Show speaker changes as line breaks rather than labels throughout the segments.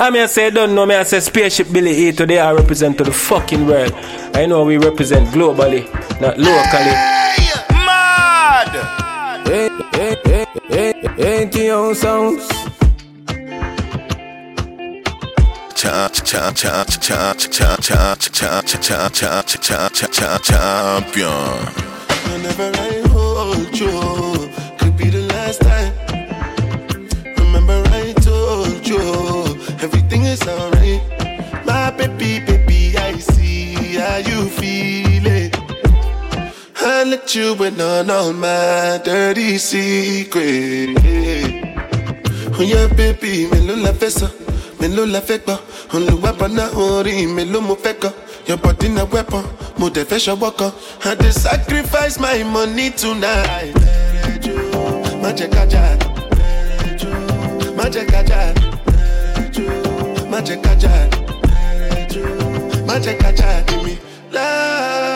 I mean, I say, don't know me, I say Spaceship Billy E today I represent to the fucking world. I know we represent globally, not locally.
Hey, mad!
Hey, hey, hey, hey, hey, ain't your sounds.
Cha cha cha cha cha
let you in on all my dirty secrets. Oh yeah, baby, me lo la fẹ́ sọ, me lo la fẹ́ gbọ́. Olùwàbọ̀nà orí mi ló mo fẹ́. Your body na weapon, mo dẹ̀ fẹ́ ṣọwọ́. I dey sacrifice my money tonight. Kájà. Ẹrẹ́jú, má jẹ́ jẹ́ kájà. Ẹrẹ́jú, má jẹ́. Give me love,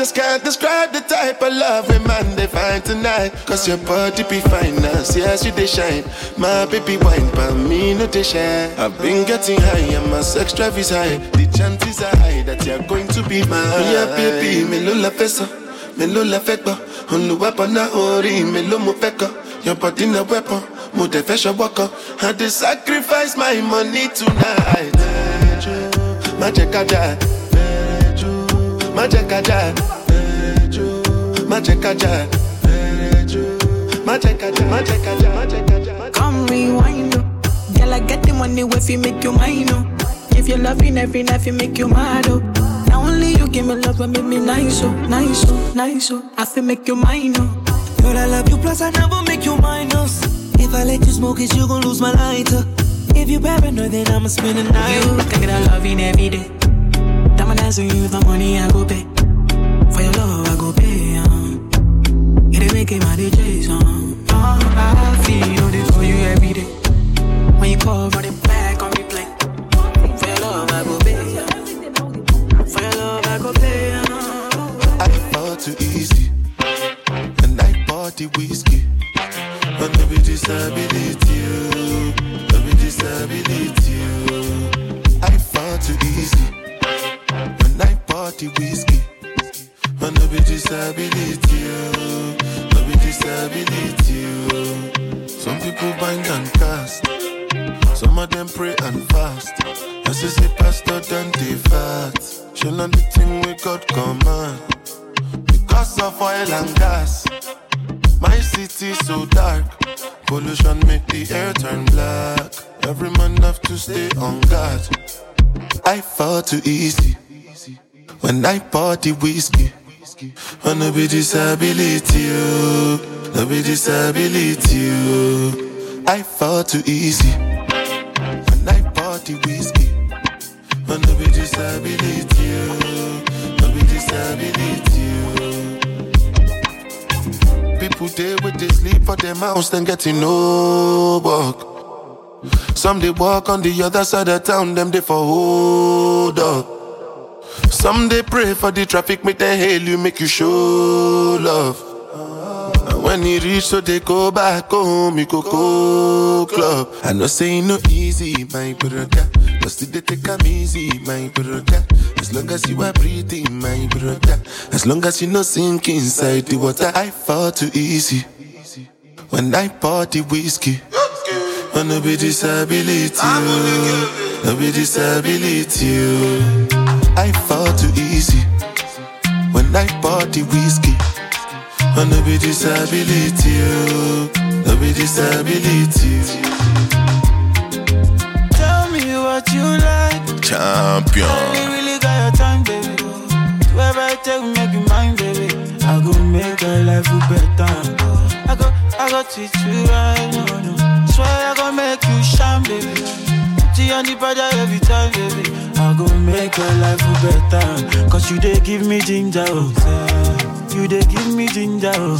just can't describe the type of love a man they find tonight. Cause your body be see as you they shine. My baby wine, but me no they shine. I've been getting high and my sex drive is high. The chances are high that you're going to be mine. Yeah, baby, me lo la me lo la fekba. Oluwapana ori, me lo mo feka. Your body na weapon, mo de fesha waka. I dey sacrifice my money tonight. Jẹ́ ká jà. Má jẹ́ ká jà má jẹ́ ká jà má jẹ́ ká má jẹ́ ká má jẹ́ ká.
Come rewind, oh. Girl, I get the money if you make you mine, oh. If you loving every night, you make you mad, oh. Now only you give me love, but make me nice, oh, nice, oh, nice, oh. I feel make you mine, oh.
Girl, I love you, plus I never make you minus. Oh. If I let you smoke it, you gon' lose my lighter. Oh. If you paranoid, then I'ma spend the night.
You can get a loving every day. Diamond dancing you the money I go pay. For your love, I go pay, um. It ain't making my DJs, um. Oh, I feel it for you every day. When you call, run it back on replay. For your love, I go pay, um. For your love, I go pay, um.
I fall too easy, and I bought the whiskey. But no be disability, oh. no be disability. oh. I fall too easy, bought the whiskey. But no be disability, oh. no be disability. oh. Some people bind and cast, some of them pray and fast. As I say, pastor, then they fast. Show them the thing we got command. Because of oil and gas, my city so dark. Pollution make the air turn black. Every man have to stay on guard. I fall too easy when I the whiskey. Wanna be disability, oh. no be disability. Oh. I fall too easy when I the whiskey. Wanna be disability, oh. no be disability. Oh. People there with they sleep for them house, then getting no work. Some they walk on the other side of town, them they for hold up. Some they pray for the traffic, make them hail you, make you show love. And when he reach, so they go back home, you go go club. I know say no easy, my brother. But still they take am easy, my brother. As long as you are breathing, my brother. As long as you no sink inside the water, I fall too easy. When I pour the whiskey, wanna be disability. No be disability. oh. I fall too easy when I pour the whiskey. Oh, Wanna be disability, oh. no be disability.
Tell me what you like.
Champion.
You really got your time, baby. Do ever take make you mine, baby. I go make your life better. I go, I go teach you right, no, no. Swear I go make you shine, baby. You on the border every time, baby. I go make your life better. Cause you they give me ginger, oh. You they give me ginger, oh.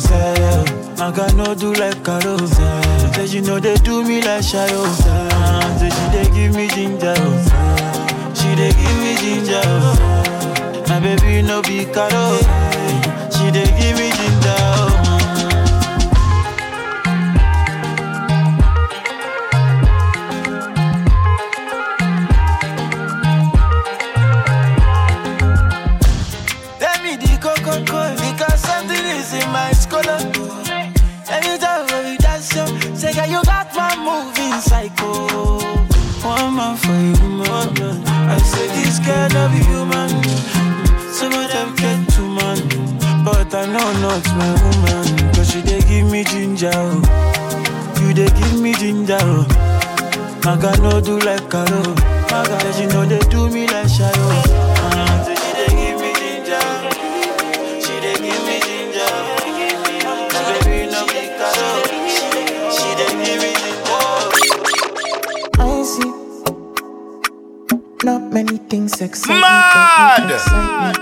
I no do like Carol, say. You know they do me like shy, oh, say. She they give me ginger, oh. She they give me ginger, oh. My baby no be Carol, say. She they give me
psycho. One man for you, man. I say this girl love you, human. Some of them get too man. But I know not my woman. Cause she they give me ginger. oh. You they give me ginger. oh. I got no do like Caro. My God, you know they do me like Shayo.
Not many things excite
Mad!
me. excite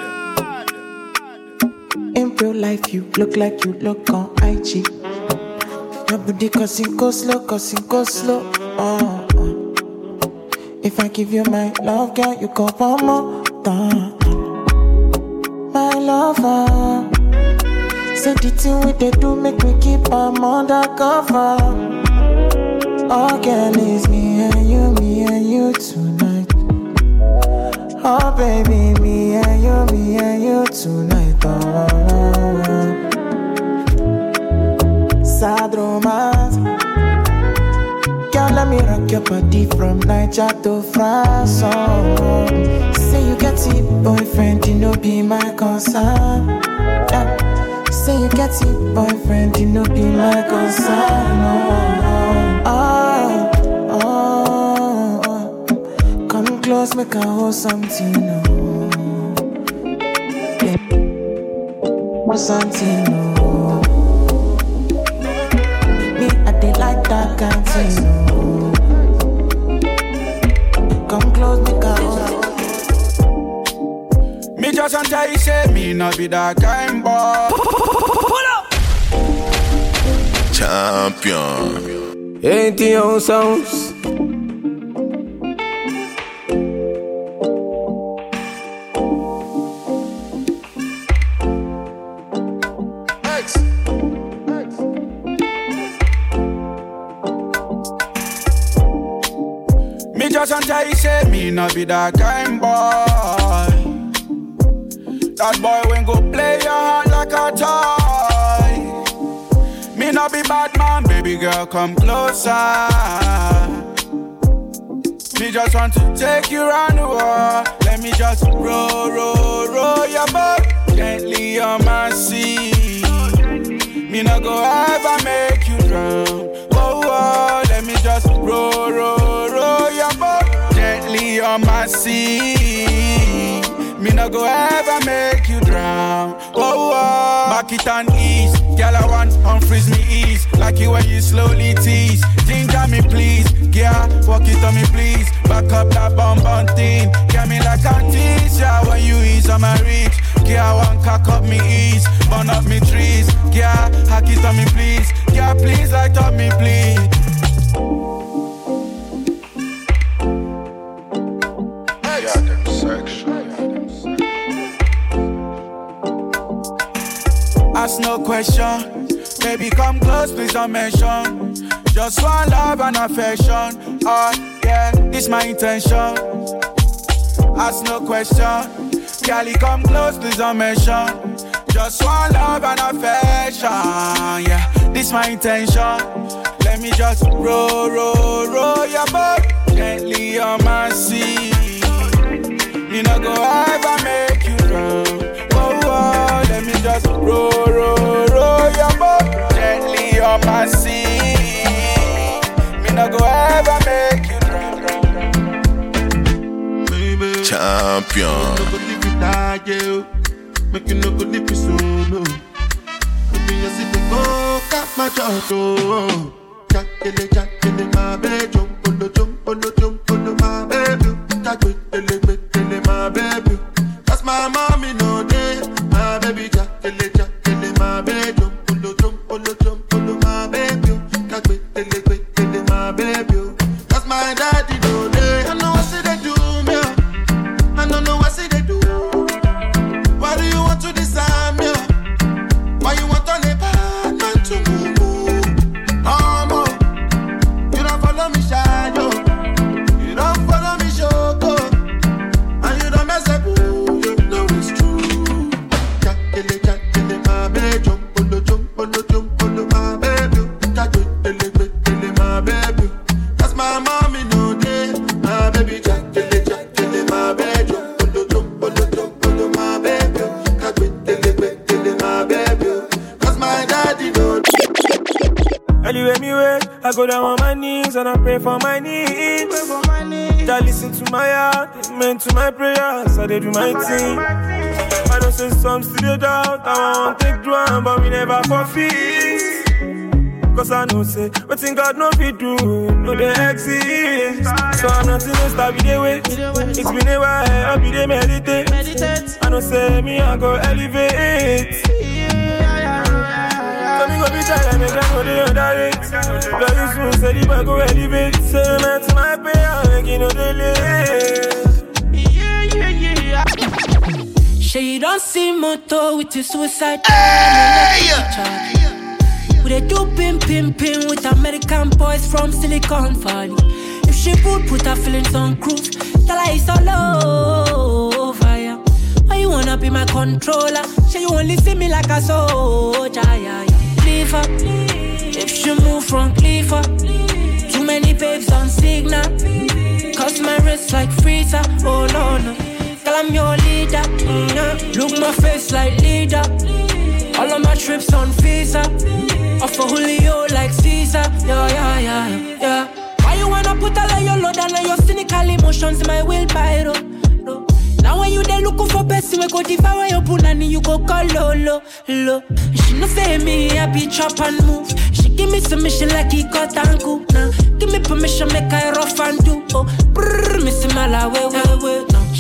me. In real life, you look like you look on IG. Your body causing go slow, causing go slow. Oh, oh. If I give you my love, girl, you go one more time. My lover. Say the thing we they do make me keep am undercover. All girl is me and you, me and you tonight. Oh baby, me and you, me and you tonight. Oh, oh, oh. Sad romance. Girl, let me rock your body from Niger to France. Oh, oh. Say you get it, boyfriend, you know be my concern. Yeah. Say you get it, boyfriend, you know be my concern. Oh, oh, oh. Come close, make I hold something. Oh. Yeah. Hold something. Oh. Me, I dey like that kind thing. Oh. Come close, make I hold.
Me just want tell you say me not be that kind boy.
Champion.
Ain't the own sounds.
Me not be that kind boy. That boy when go play your like a toy. Me not be bad man, baby girl, come closer. Me just want to take you round the world. Let me just roll, roll, roll your boat gently on my seat. Me not go ever make you drown. Go ever make you drown. Oh, oh, back it and ease. Girl, I want unfreeze me ease. Like you when you slowly tease. Ginger me, please. Yeah, walk it on me, please. Back up that bum bum thing. Get me like a teacher when you ease on my reach. Yeah, want cock up me ease. Burn up me trees. Yeah, hack it on me, please. Yeah, please light up me, please. Ask no question. Baby, come close, please don't mention. Just one love and affection. Oh, yeah, this my intention. Ask no question. Girl, come close, please don't mention. Just one love and affection. Yeah, this my intention. Let me just roll, roll, roll your boat gently on my sea. Me not go ever make you drown. Just roll, roll, roll your boat gently on my sea. Me not go ever make you drown.
Baby,
Champion.
no go leave you die, yeah. Make you no go leave me solo. Baby, I see the go cut my job, oh. Jackele, my baby, jump on the jump on the jump to
my prayers. I did do my thing. I don't say some still doubt. I want take drum, but we never forfeit. Cause I know say, what thing God no fit do, no they exist. So I'm not in a star, be the way. It's been a while, I'll be the meditate. I know say, me I go elevate. So me go be tired, make I go the other rate. Very soon, say the boy go elevate. Say, man, to my prayer, make you no delay.
She you don't see moto with your suicide hey! We dey do pim pim pim with American boys from Silicon Valley. If she would put her feelings on cruise, tell her it's all over. Yeah. Why you wanna be my controller? Say you only see me like a soldier. Yeah, yeah. Leave her. If she move from Cleaver, too many babes on signal. Cause my wrist like freezer. Oh no no. Girl, I'm your leader. Mm, Look my face like leader. All of my trips on visa. Off for Julio like Caesar. Yeah, yeah, yeah, yeah. Why you wanna put all of your load and all your cynical emotions in my wheelbarrow? Now when you there looking for person, we go devour your punani, you go call lolo, lo. She no say me, I be chop and move. She give me submission like he got and cool. Give me permission, make I rough and do. Oh, brrr, missing my la way, way.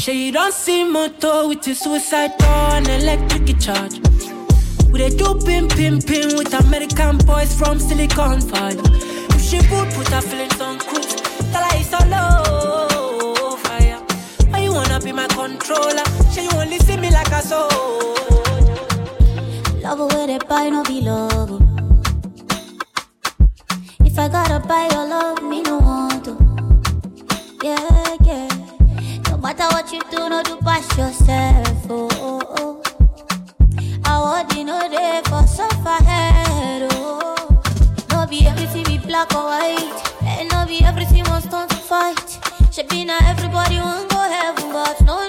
She you don't see motor with your suicide door and electric charge. We dey do pim pim pim with American boys from Silicon Valley. If she would put her feelings on cruise, tell her it's all. Yeah. Why you wanna be my controller? Say you only see me like a soldier.
Love where they buy no be love. If I gotta buy your love, you do, no do pass yourself. Oh, oh, oh. I want you know there for suffer head. Oh, no be everything be black or white, and no be everything must turn to fight. Should be now everybody want go heaven, but no,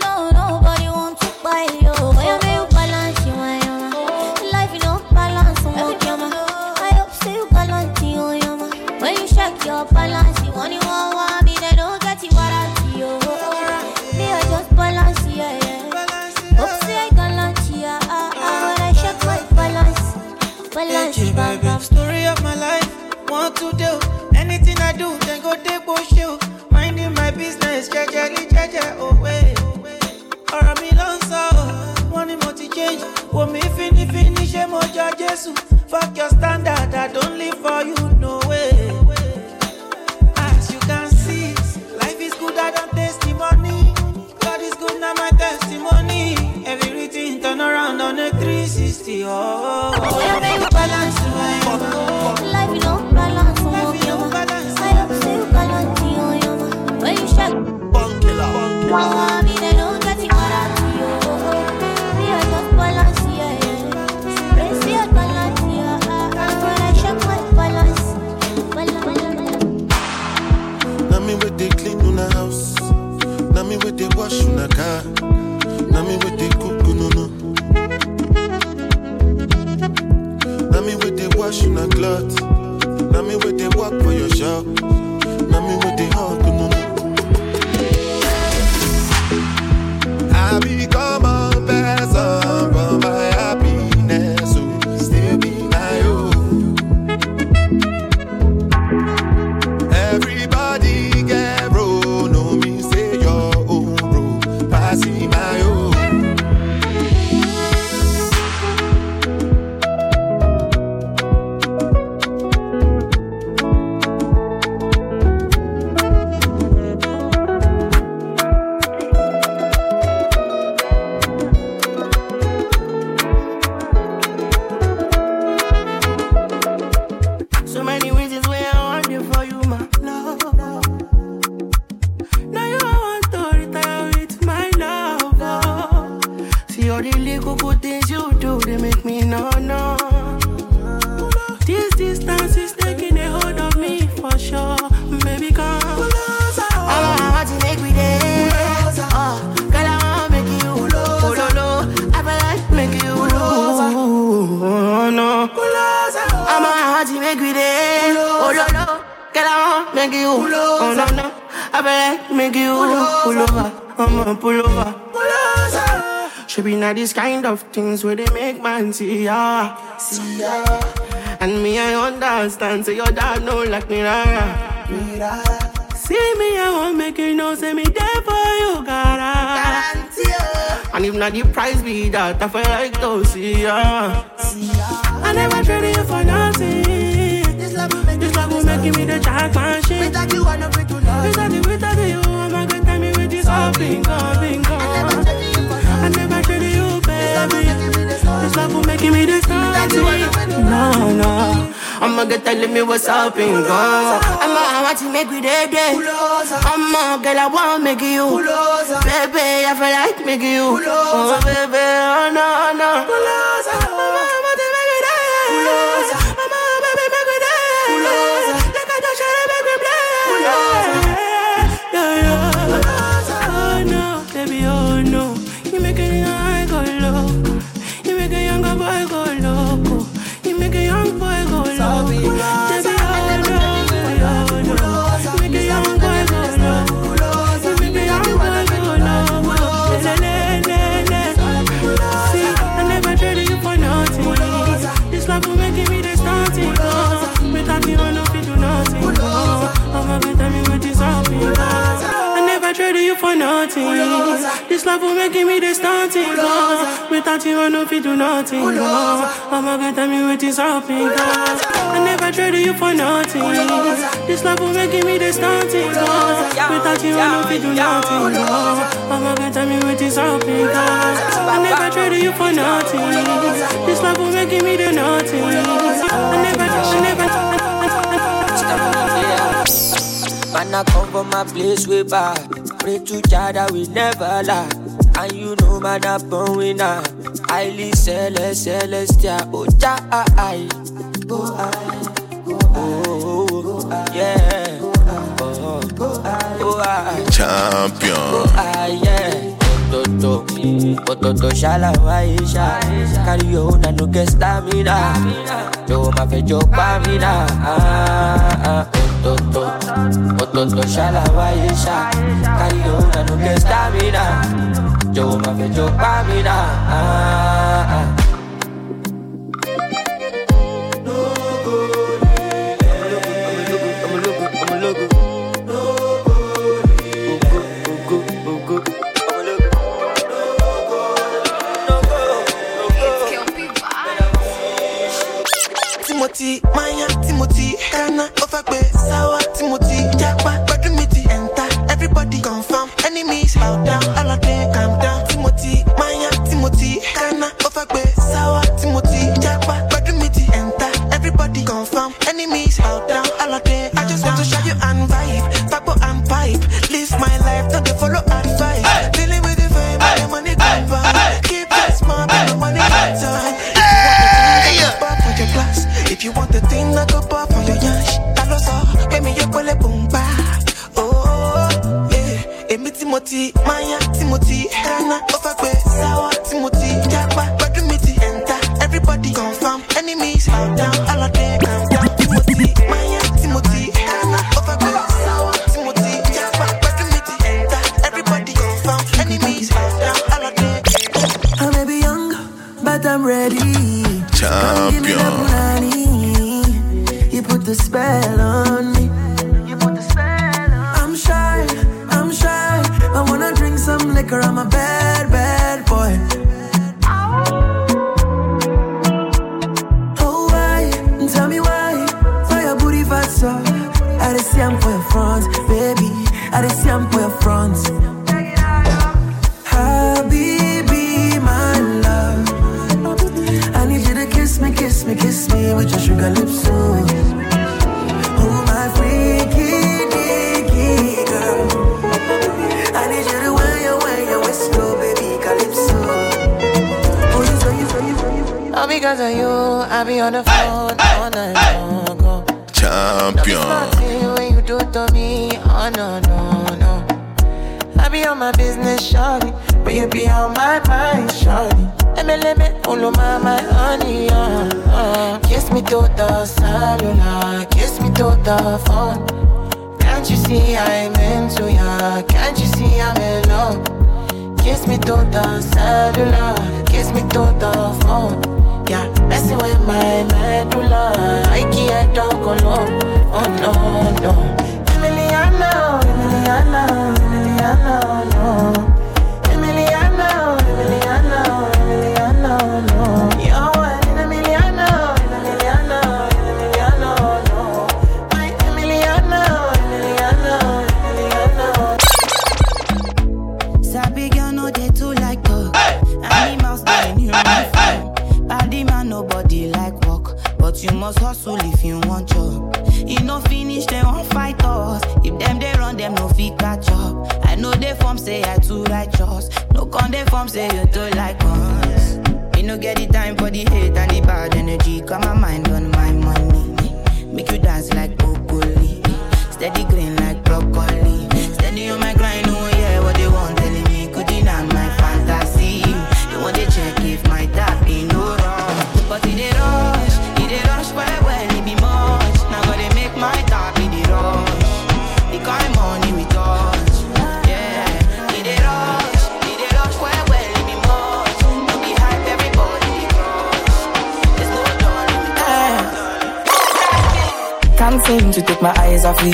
low. Oh no. I'm a heart to make me. Oh,
make you. Oh no no, I be like make you pull over. I'ma pull over. Should be not these kind of things where they make man see ya. See ya. And me, I understand. So your dad know like me, rara. See me, I won't make you know. Say me there for you, gotta. And if not the price be that, I feel like to see ya. I never traded you for nothing. This love will make, this love will make me the jackpot shit. Without you, I know we do love. Without you, without you, oh, I'm not gonna tell me with this all bingo, bingo. I never traded you, you, baby. This love will make me the something. No, no. I'ma get telling me what's up and go. I'ma I want to make we day day. I'ma girl I want make you. Baby, I feel like make you. Oh baby, oh no no. I'ma tell me what is. I never traded you for nothing. This love will make me the starting. Without you, I know we do nothing. Oh, get tell me what is happening. I never traded you for nothing. This love will make me the starting. Without you, I know we do nothing. Oh, get tell me what is happening. I never traded you for nothing. This love will make me the nothing. I never, I never.
Man, I come from my place way back. Pray to Jah that we never lie. And you know, man, I'm born winner. Highly celest, celestial. Oh, Jah, I. Oh, I. Oh, oh, go ai yeah. Oh, oh, I.
Champion.
Ah, yeah. Ototo, ototo, shala waisha. Carry your own stamina. Yo, ma fe jo pa mi na. Ah, ah, ototo, shala waisha. Carry your own stamina. Yo, ma fe jo
Timothy, Maya, Timothy, Ghana, Ofakbe, Sawa, Timothy, Japa, Badumiti, Enter, everybody confirm, enemies, bow down,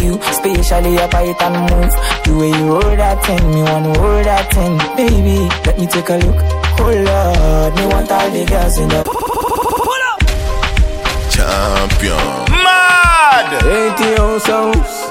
you,
especially it and move. The way you hold that thing, me wanna hold that thing, baby. Let me take a look. Oh Lord, me want all the girls in the
Champion.
Mad!
ATO sounds.
Can't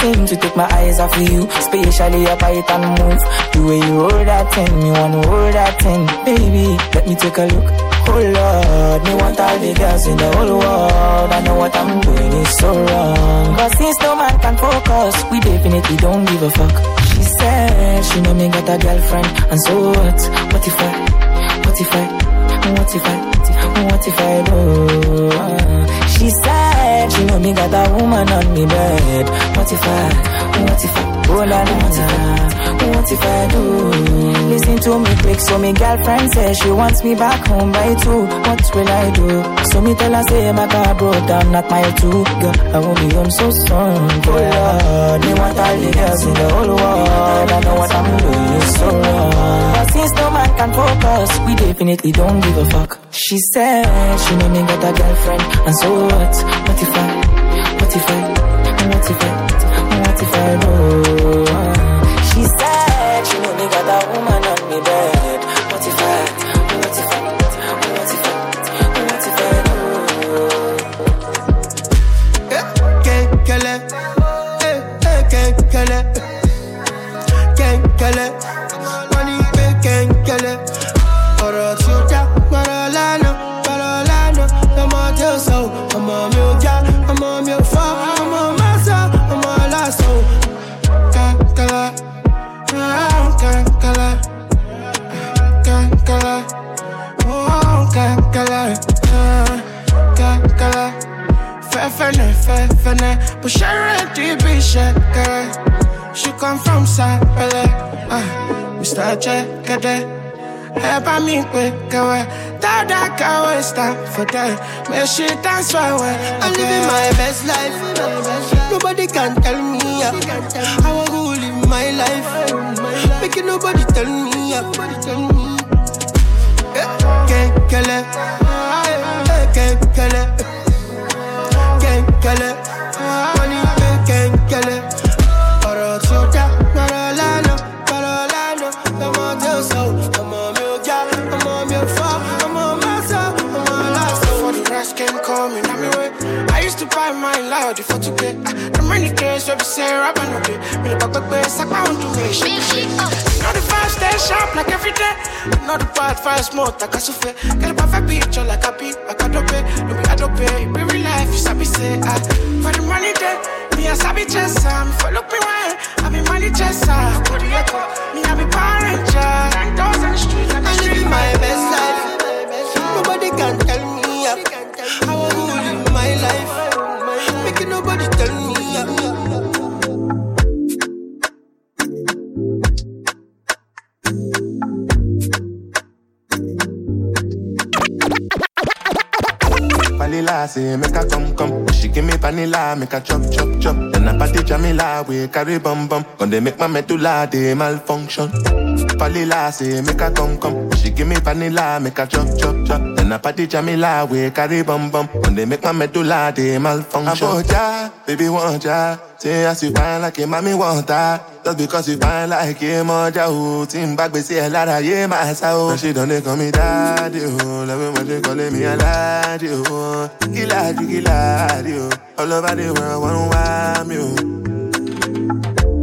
seem to take my eyes off of you, especially up it and move. The way you hold that thing, me wanna hold that thing, baby. Let me take a look. Oh Lord, me want all the girls in the whole world. I know what I'm doing is so wrong. But since no man can focus, we definitely don't give a fuck. She said she know me got a girlfriend, and so what? What if I? What if I? What if I? What if I do? Uh, She said she know me got a woman on me bed. What if I? What if I? Oh la la la. What if I do? Listen to me quick, so me girlfriend says she wants me back home by two. What will I do? So me tell her say my car broke down, not my two. Girl, I won't be home so soon. Oh Lord, me want all the girls in the whole world. I know what I'm doing so wrong. But since no man can focus, we definitely don't give a fuck. She said she know me got a girlfriend, and so what? What if I? What if I? What if I? What if I do? She said she know me got
ẹ bá mi pé kẹwẹ dáadáa kẹwẹ stand for that. Make she dance for. I'm living my best life. Nobody can tell me yeah. how I go live my life. Make it nobody tell me yeah. Eh, kenkele, kenkele, money days where we say rap and okay. Me the back back sack on to me. The stay sharp like every day. Know the bad vibes more like a souffle. Get a perfect picture like a beat, like a dope. No be a dope. It be real life. You sabi say ah. For the money day. Me a sabi chesa, ah. me follow me wine. I be money chesa, ah. body echo. Me a be power ranger. Nine doors on the street, like I'm living my best life. Nobody can tell me ah. I
Vanilla say make her come come. She give me vanilla, make her chop chop chop. Then I party Jamila, we carry bum bum. When they make my medulla, they malfunction. Vanilla say make her come come. She give me vanilla, make her chop chop chop. Then I party Jamila, we carry bum bum. When they make my medulla, they malfunction. Aboja, baby want ya. Say as you fine like a mommy want her. Just because you fine like a moja who Team back we say a lot of yeah my soul. She done they call me daddy oh. Love me when they calling me a laddie oh. Gila gila oh. All over the world wanna want me oh.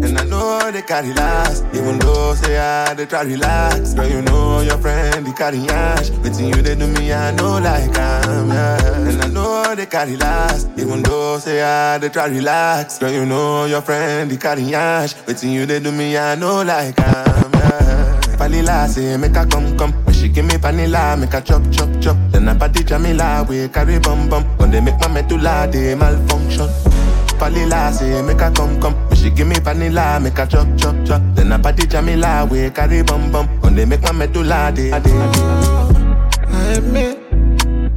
And I know they carry last, even though say I they try relax. Girl, you know your friend they carry ash. Waiting you they do me, I know like I'm yeah. And I know they carry last, even though say I they try relax. Girl, you know your friend they carry ash. Waiting you they do me, I know like I'm yeah. Vanilla say make her come come. She give me vanilla, make her chop chop chop. Then I party Jamila, we carry bum bum. When they make my medulla, they malfunction. Vanilla say make come come. When she give me vanilla, make chop chop chop. Then I party Jamila, we carry bum bum. When they make my medulla, they.
I admit,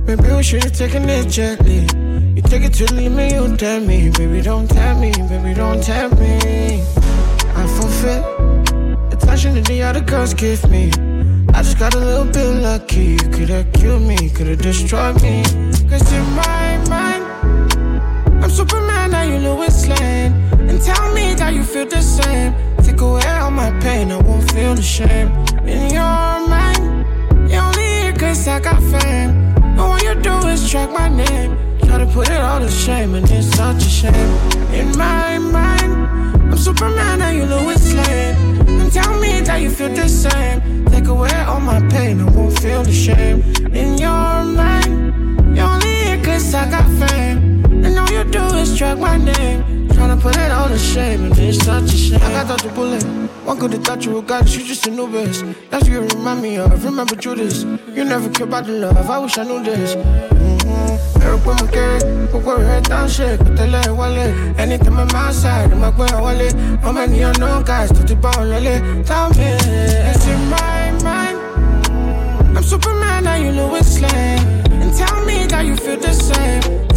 maybe we should've taken it gently. You take it to leave me, you tell me, baby, don't tell me, baby, don't tell me. I forfeit the attention that the other girls give me. I just got a little bit lucky. You could've killed me, could've destroyed me. Cause in my mind, I'm Superman, you Lois Lane. And tell me that you feel the same. Take away all my pain, I won't feel the shame. In your mind, you only here cause I got fame. And all you do is track my name. Try to put it all to shame, and it's such a shame. In my mind, I'm Superman, now you Lois Lane. And tell me that you feel the same. Take away all my pain, I won't feel the shame. In your mind, you only here cause I got fame. All you do is track my name. Tryna put it all to shame, and it's such a shame. I got dodged a bullet. One could have thought you were God, you just a new. That's what you remind me of. Remember Judas. You never cared about the love. I wish I knew this. Mm-hmm. Head down, shake, put the leg wallet. Anytime I'm outside, I'm like, where wallet. How many unknown guys to the ball, lolly? Tell me, it's in my mind. I'm Superman, now you Lois Lane. And tell me that you feel the same.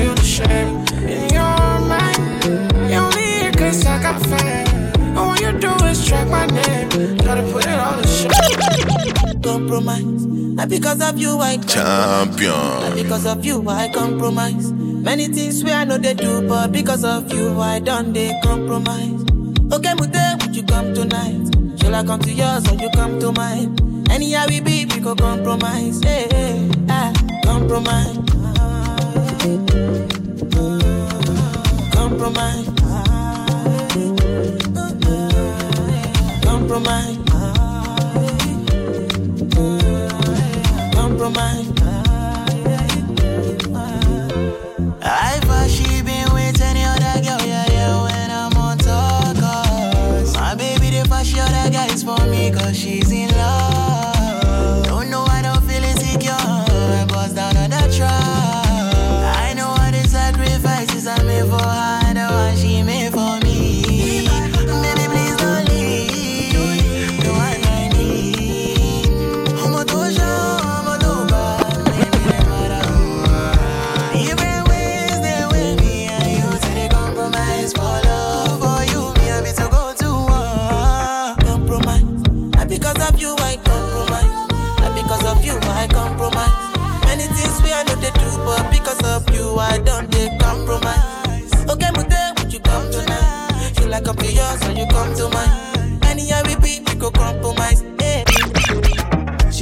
Feel the shame. In your mind, you only here cause I got fame. All you do is track my name. Try to put it all to shame.
Compromise. Not because of you, I compromise.
Champion.
Not because of you, I compromise. Many things we I know they do, but because of you, I done they compromise. Okay, Mute, would you come tonight? Shall I come to yours or you come to mine? Anyhow we be, we go compromise. Hey, hey, ah, compromise. Compromise. Compromise. Compromise.
I she been with any other girl, yeah, yeah, when I'm on talk. My baby, the first other guys for me, she's in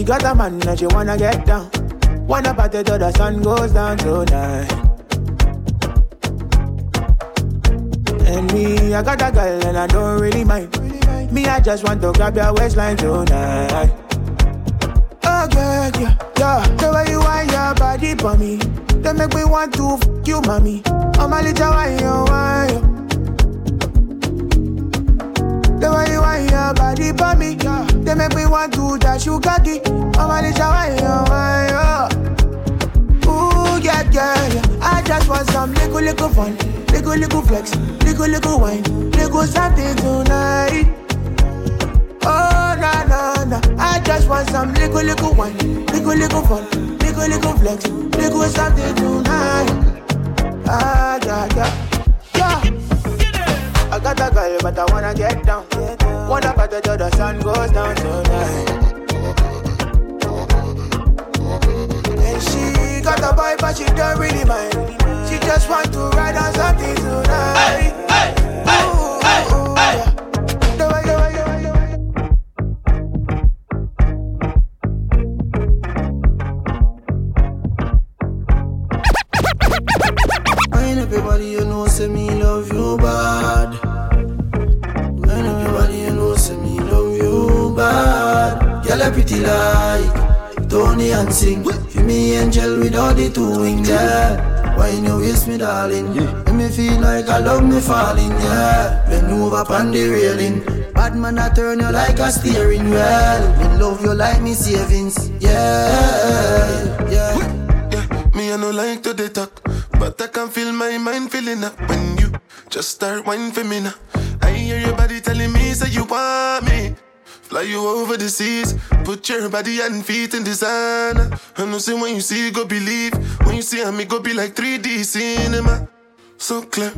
got a man that she wanna get down. Wanna party till the sun goes down tonight. And me, I got a girl and I don't really mind. Me, I just want to grab your waistline tonight. Oh yeah, yeah, yeah. The way you want your body for me, they make me want to f you, mommy. I'm a little wine, you wine. The way you want your body for me, yeah. they make me want to dash you cocky. I'm wine, you wine, you. Ooh, yeah, yeah, yeah. I just want some little, little fun. Little, little flex. Little, little wine. Little something tonight. Oh, na, na, na. I just want some little, little wine. Little, little fun. Little,
little flex, little something tonight. Ah, yeah, yeah. Yeah. Got a girl, but I wanna get down. Wanna party till the sun goes down tonight. And she got a boy, but she don't really mind. She just want to darling? Make me feel like I love me falling, yeah. Bend over upon the railing. Bad man I turn you like a steering wheel. Me love you like me savings, yeah, yeah.
Yeah, me I no like to dey talk, but I can feel my mind filling up when you just start whining for me now. I hear your body telling me say you want me. Fly you over the seas, put your body and feet in designer. I know say when you see go believe, when you see I'm me go be like 3D cinema. So clear,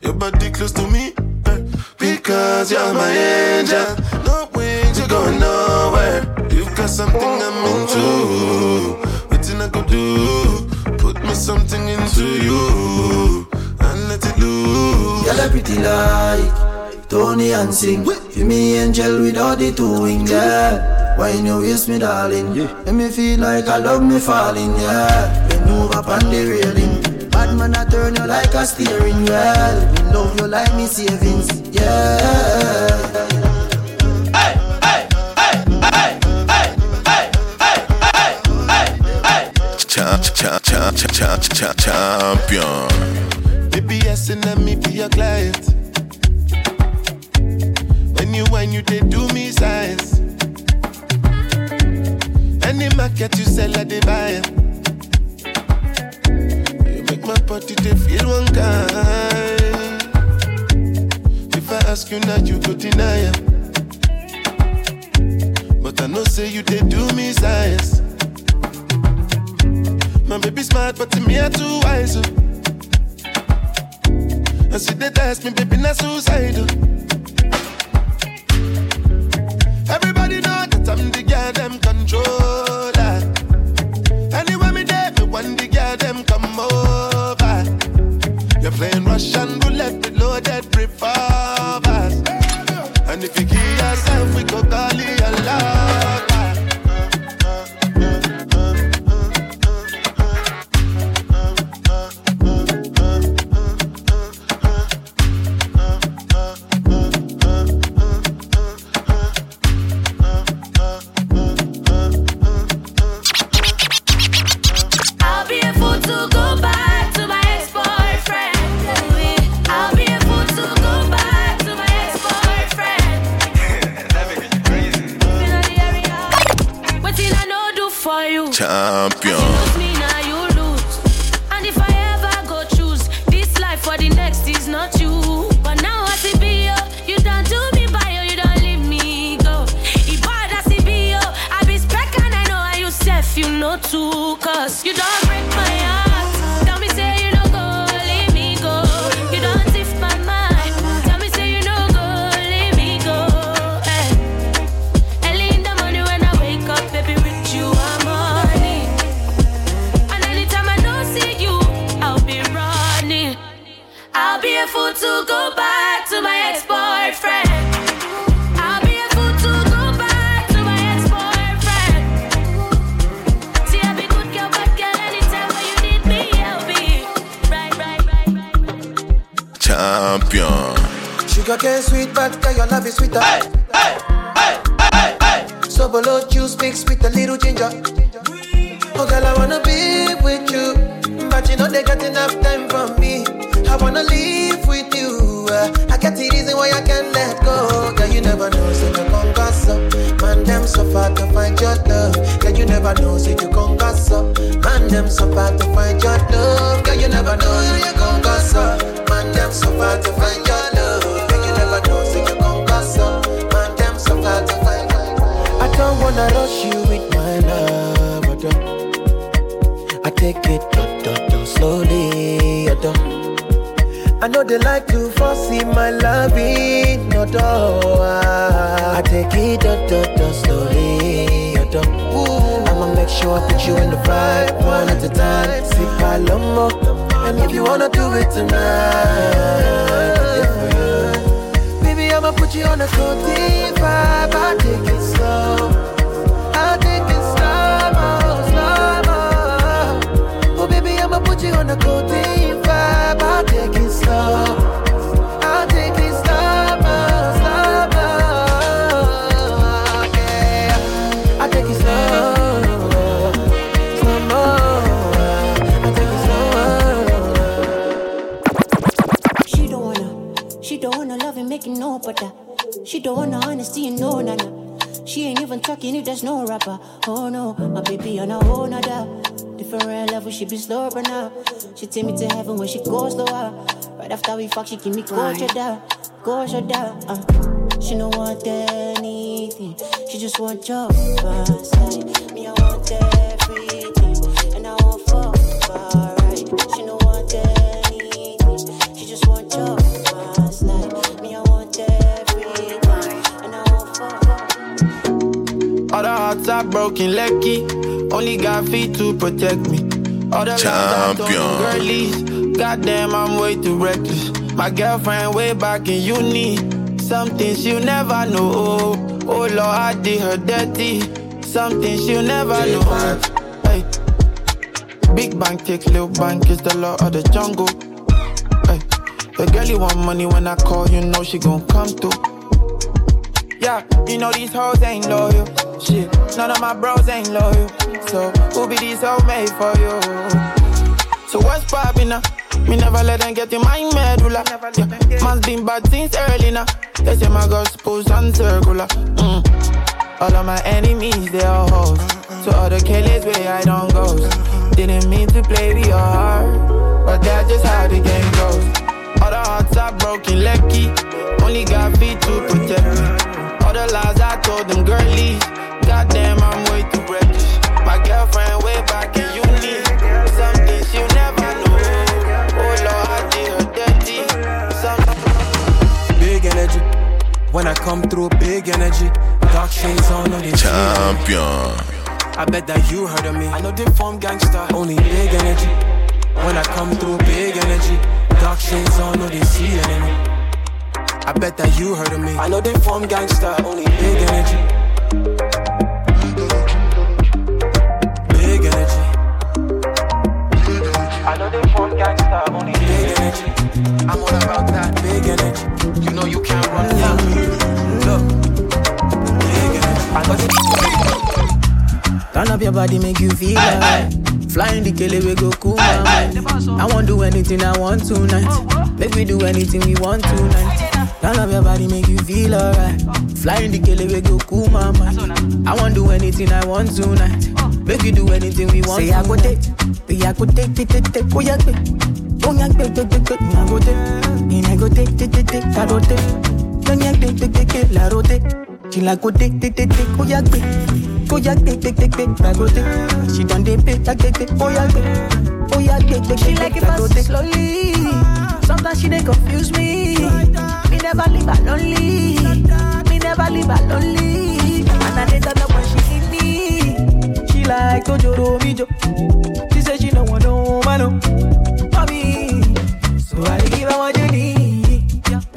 your body close to me, eh, because you're my angel. No wings, you're going nowhere. You've got something I'm into. Waiting I go do, put me something into you and let it loose.
I pretty like Tony and sing. Feel me angel with all the two wings, yeah. Why you waste me, darling? Make me feel like I love me falling, yeah. Bend over upon the railing. Bad man, I turn you like a steering wheel. Me love you like me savings, yeah.
Hey hey hey hey hey cha cha cha cha cha cha champion.
Baby, yes, and let me be your client. When you whine, you they do me size. Any market you sell, I they buy. You make my body they feel one kind. If I ask you now, you go deny 'em. But I know say you they do me size. My baby smart, but to me I too wise. I see they ask me, baby, not suicidal. Girl them controller. Anywhere me there, me want the girl them come over. You're playing Russian roulette with loaded revolvers. And if you kill yourself, we go call
Champion.
Sugar cane sweet, but girl, your love is sweeter. Hey, hey, hey, hey, hey. So below juice mixed with a little ginger. Oh, girl, I wanna be with you, but you know they got enough time from me. I wanna live with you. uh, I get the reason why I can't let go. Girl, you never know, so you gon' gas up. Man, them so far to find your love. Girl, you never know, so you gon' gas up. Man, them so far to find your love. Girl, you never know, so you gon' gas up. Man, them so far to find your don't wanna rush you with my love, I don't. I take it, dot, dot, dot, slowly, I don't.
I know they like to force in my loving, no door. I take it, dot, dot, dot, slowly, I don't. I'ma make sure I put you in the vibe, one at a time. Sip a love more. And if you wanna do it tonight, Put you on a slow deep vibe. I take it slow. I take it slow, slow, slow, Oh, baby, I'ma put you on a
cold deep no better. She don't wanna honesty and no nana. She ain't even talking if there's no rapper. Oh no, my baby on a whole nother. Different level, she be slow right now. She take me to heaven when she goes lower. Right after we fuck, she give me go down, go down. Uh. She don't want anything, she just want your side.
All the hearts are broken, lucky. Only got feet to protect me. All the I
Champion.
girlies. Goddamn, I'm way too reckless. My girlfriend way back in uni. Something she'll never know. Oh Lord, I did her dirty. Something she'll never know. Hey. Big bank takes little bank is the law of the jungle. Hey. The girlie want money when I call, you know she gon' come through. Yeah, you know these hoes ain't loyal. Shit, none of my bros ain't loyal. So who be these hoes made for you? So what's poppin' now? Me never let them get in my medulla. Yeah, man's been bad since early now. They say my girl's supposed and circular. Mm. All of my enemies, they are hoes. So all the killers where I don't go. Didn't mean to play with your heart, but that's just how the game goes. All the hearts are broken, lucky. Only got feet to protect me. All the lies I told them girlies. Goddamn, I'm way too reckless. My girlfriend way back in uni. Something she'll never know. Oh Lord, I did her dirty. Some
Big energy. When I come through, big energy. Dark shades on, all they
Champion.
I bet that you heard of me. I know they form gangster, only big energy. When I come through, big energy. Dark shades on, no they see enemy. I bet that you heard of me. I know they form gangster, only big energy. I'm all about that big energy. You know you can't run from me. Look, big energy. I know they
Turn up your body, make you feel alright. Flying the kele we go cool my mind. I won't do anything I want tonight. Make we do anything we want tonight. Turn up your body, make you feel alright. Flying the kele we go cool my mind. I won't do anything I want tonight. Make we do anything we want. Say I go take, say I go take, take, take, take, oh yeah, take. Oh yeah, take, take, take, take, I go take. And I go take, take, take, take, I go take. Don't yeah, take, take, take, take, la rote. She like go take, take, take, take, oh yeah, take. Oh yeah, take, take, take, I take. She done dey pay, take, take, take, oh yeah, take. Oh yeah, take, take,
She like it
go
fast slowly. Sometimes she dey confuse me. Me never leave her lonely. Me never leave her lonely. And I turn up when she need me.
She like Tojoro Mijo. She say she no want no man, no. Oh. Mommy, so I give her what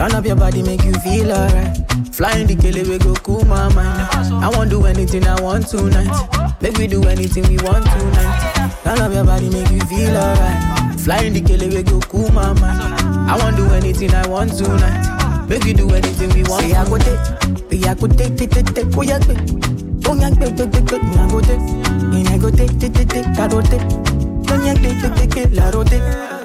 Turn up your body, make you feel alright. Flying the kele we go cool my mind. I won't do anything I want tonight. Make we do anything we want tonight. Turn up your body, make you feel alright. Flying the kele we go cool my mind. I won't do anything I want tonight. Make we do anything we want. Say I go take, say I go take, take, take, take, oh yeah, take. Oh yeah, take, take, take, take, me I go take. And I go take, take, take, take, I go take. Don't yeah, take, take, take, take, like go take,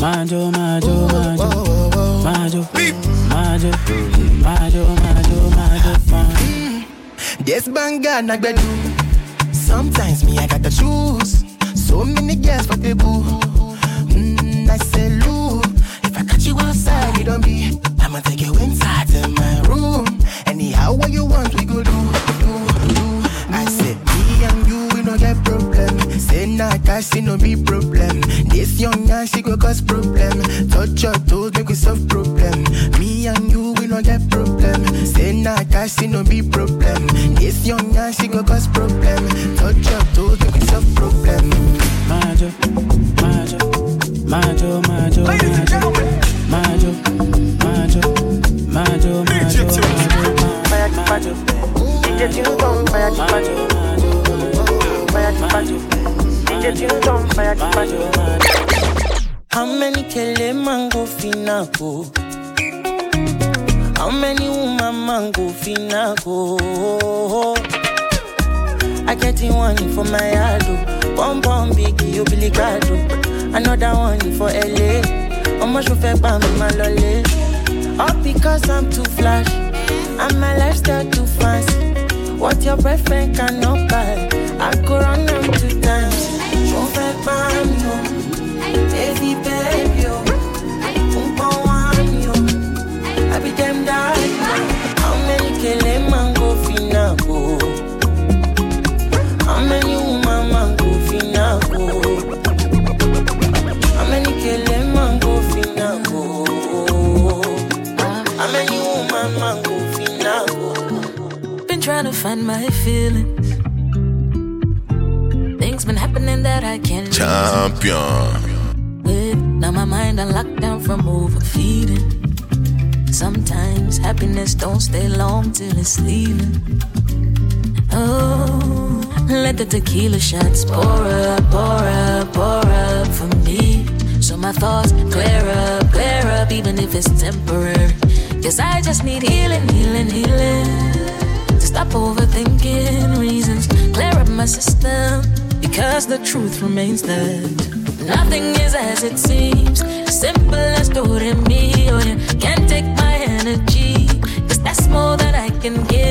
Majo, Majo, majo, majo. Majo, majo, majo, majo, majo, majo.
This banger na gbedu. Sometimes me I gotta choose. So many girls for the boo. Mm, I say Lou, if I catch you outside, you don't be. I'ma take you inside to my room. Anyhow, what you want, we go nah, no be problem. This young man, she go cause problem. Touch your toes, make we solve problem. Me and you, we no get problem. Say nah, cash, it no be problem. This young man, she go cause problem. Touch your toes, make we solve problem.
Majo, majo, majo, majo, majo. Majo, majo, majo, majo, majo, majo. DJ Tune fire majo, majo, DJ Tune fire majo.
How many kele mango finako? How many woman mango finako? I get one for my yard, one bomb big, you Billy Gado. Another one for LA. Much you fẹ́ pa mi máa lọlé? All because I'm too flash, and my lifestyle too fancy. What your boyfriend cannot buy, I go run
trying to find my feelings. That I can't
Champion.
with. Now my mind on lockdown from overfeeding. Sometimes happiness don't stay long till it's leaving. Oh, let the tequila shots pour up, pour up, pour up for me. So my thoughts clear up, clear up, even if it's temporary. Cause I just need healing, healing, healing. To stop overthinking reasons, clear up my system. Because the truth remains that nothing is as it seems. Simple as me, oh yeah. Can't take my energy. Cause that's more than I can give.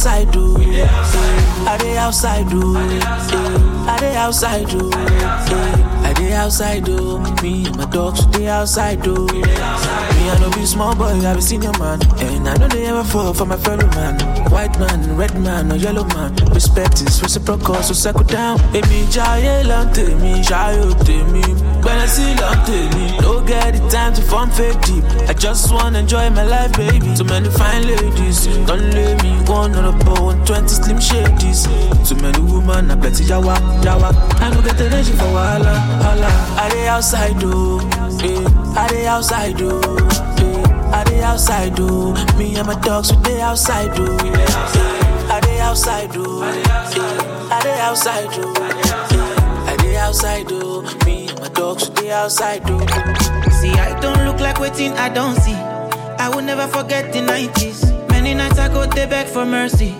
Outside do, eh. I dey outside do, eh. I dey outside do, eh. I dey outside do. Me and my dogs dey outside do. Me I no be small boy, I be senior man, and I know they ever fall for my fellow man. White man, red man, or yellow man. Respect is reciprocal, so settle down. Èmi jayé lọ tèmi, ṣayò tèmi. Gbẹ̀rẹ̀ sí lọ time to form fake deep. I just wanna enjoy my life, baby. Too many fine ladies, don't let me one on a bow, 120 slim shadies. Too many women, I bet yawa, yawa. I no get the energy for wahala, hala. I dey outside though, eh. I dey outside though, eh. I dey outside though. Me and my dogs, we dey outside though. eh. I dey outside though, eh. I dey outside though. eh. I dey outside though. Me and my dogs, dey outside though.
See, I don't look like waiting, I don't see. I will never forget the 90s. Many nights I go there beg for mercy.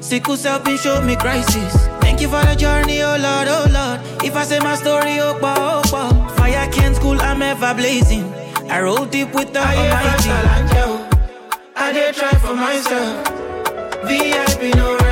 Sickle cell been show me crisis. Thank you for the journey, oh Lord, oh Lord. If I say my story, oh, bah, oh, bah. Fire can't cool, I'm ever blazing. I roll deep with the Almighty. I did try for myself. VIP no